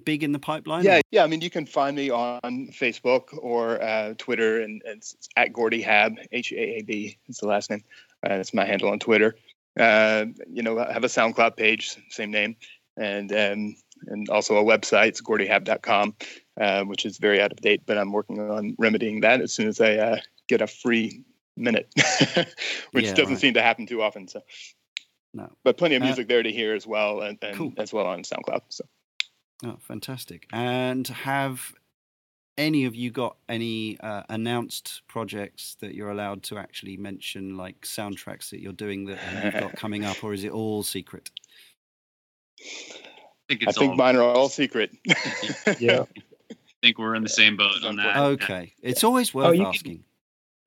S1: big in the pipeline?
S2: Yeah, yeah. I mean, you can find me on Facebook or uh, Twitter, and, and, it's at Gordy Haab, H A A B is the last name. Uh, that's my handle on Twitter. you know, I have a SoundCloud page, same name, and um, and also a website. It's gordyhaab.com uh, which is very out of date. But I'm working on remedying that as soon as I uh, get a free minute, [LAUGHS] which yeah, doesn't right. seem to happen too often. So, no, but plenty of uh, music uh, there to hear as well, and, and cool. as well on SoundCloud. So,
S1: oh, fantastic! And have any of you got any uh, announced projects that you're allowed to actually mention, like soundtracks that you're doing that you've got [LAUGHS] coming up, or is it all secret?
S2: I think, I think mine are all secret. [LAUGHS]
S4: yeah
S3: think we're in the same boat on that.
S1: Okay, it's always worth oh, asking. Can,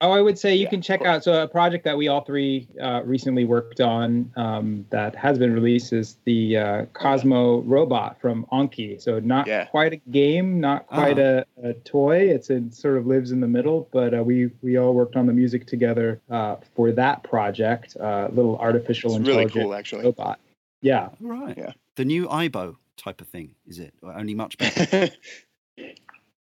S4: oh, I would say you yeah. can check out. So a project that we all three uh, recently worked on um, that has been released is the uh, Cozmo robot from Anki. So not yeah. quite a game, not quite uh-huh. a, a, toy. It's it sort of lives in the middle. But uh, we we all worked on the music together uh, for that project. Uh, little artificial
S2: it's
S4: intelligence
S2: really cool, actually.
S4: robot. Yeah.
S1: Right. Yeah. The new Aibo type of thing, is it? Or only much better. [LAUGHS]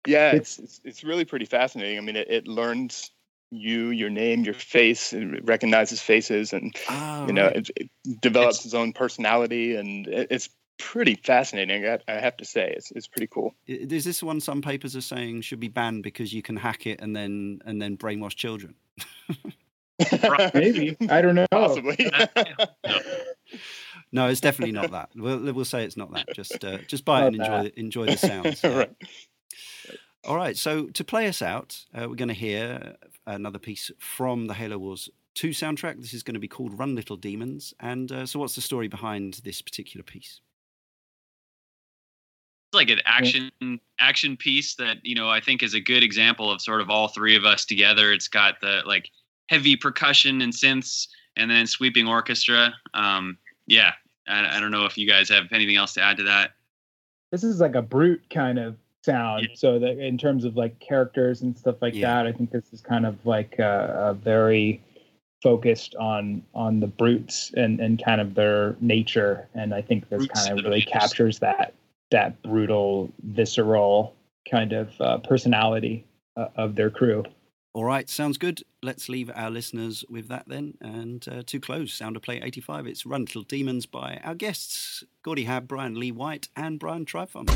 S2: Yeah, it's, it's, it's really pretty fascinating. I mean, it, it learns you, your name, your face, it recognizes faces, and oh, you know, right. it, it, develops it's, its own personality, and it's pretty fascinating. I, I, have to say, it's it's pretty cool.
S1: Is this one some papers are saying should be banned because you can hack it and then and then brainwash children? [LAUGHS]
S4: Maybe I don't know.
S2: Possibly. [LAUGHS] [LAUGHS]
S1: no, it's definitely not that. We'll we'll say it's not that. Just uh, just buy it and enjoy enjoy the sounds.
S2: right.
S1: All right. So to play us out, uh, we're going to hear another piece from the Halo Wars 2 soundtrack. This is going to be called Run Little Demons. And uh, so, what's the story behind this particular piece?
S3: It's like an action action piece that you know I think is a good example of sort of all three of us together. It's got the like heavy percussion and synths, and then sweeping orchestra. Um, yeah, I, I don't know if you guys have anything else to add to that.
S4: This is like a brute kind of sound. Yeah. So that in terms of like characters and stuff like yeah. that, I think this is kind of like a, a, very focused on on the brutes and and kind of their nature. And I think this brutes kind of really captures that that brutal, visceral kind of uh, personality uh, of their crew.
S1: All right, sounds good. Let's leave our listeners with that then. And uh, to close, Sound of Play 85, it's Run Little Demons by our guests, Gordy Haab, Brian Lee White, and Brian Trifon.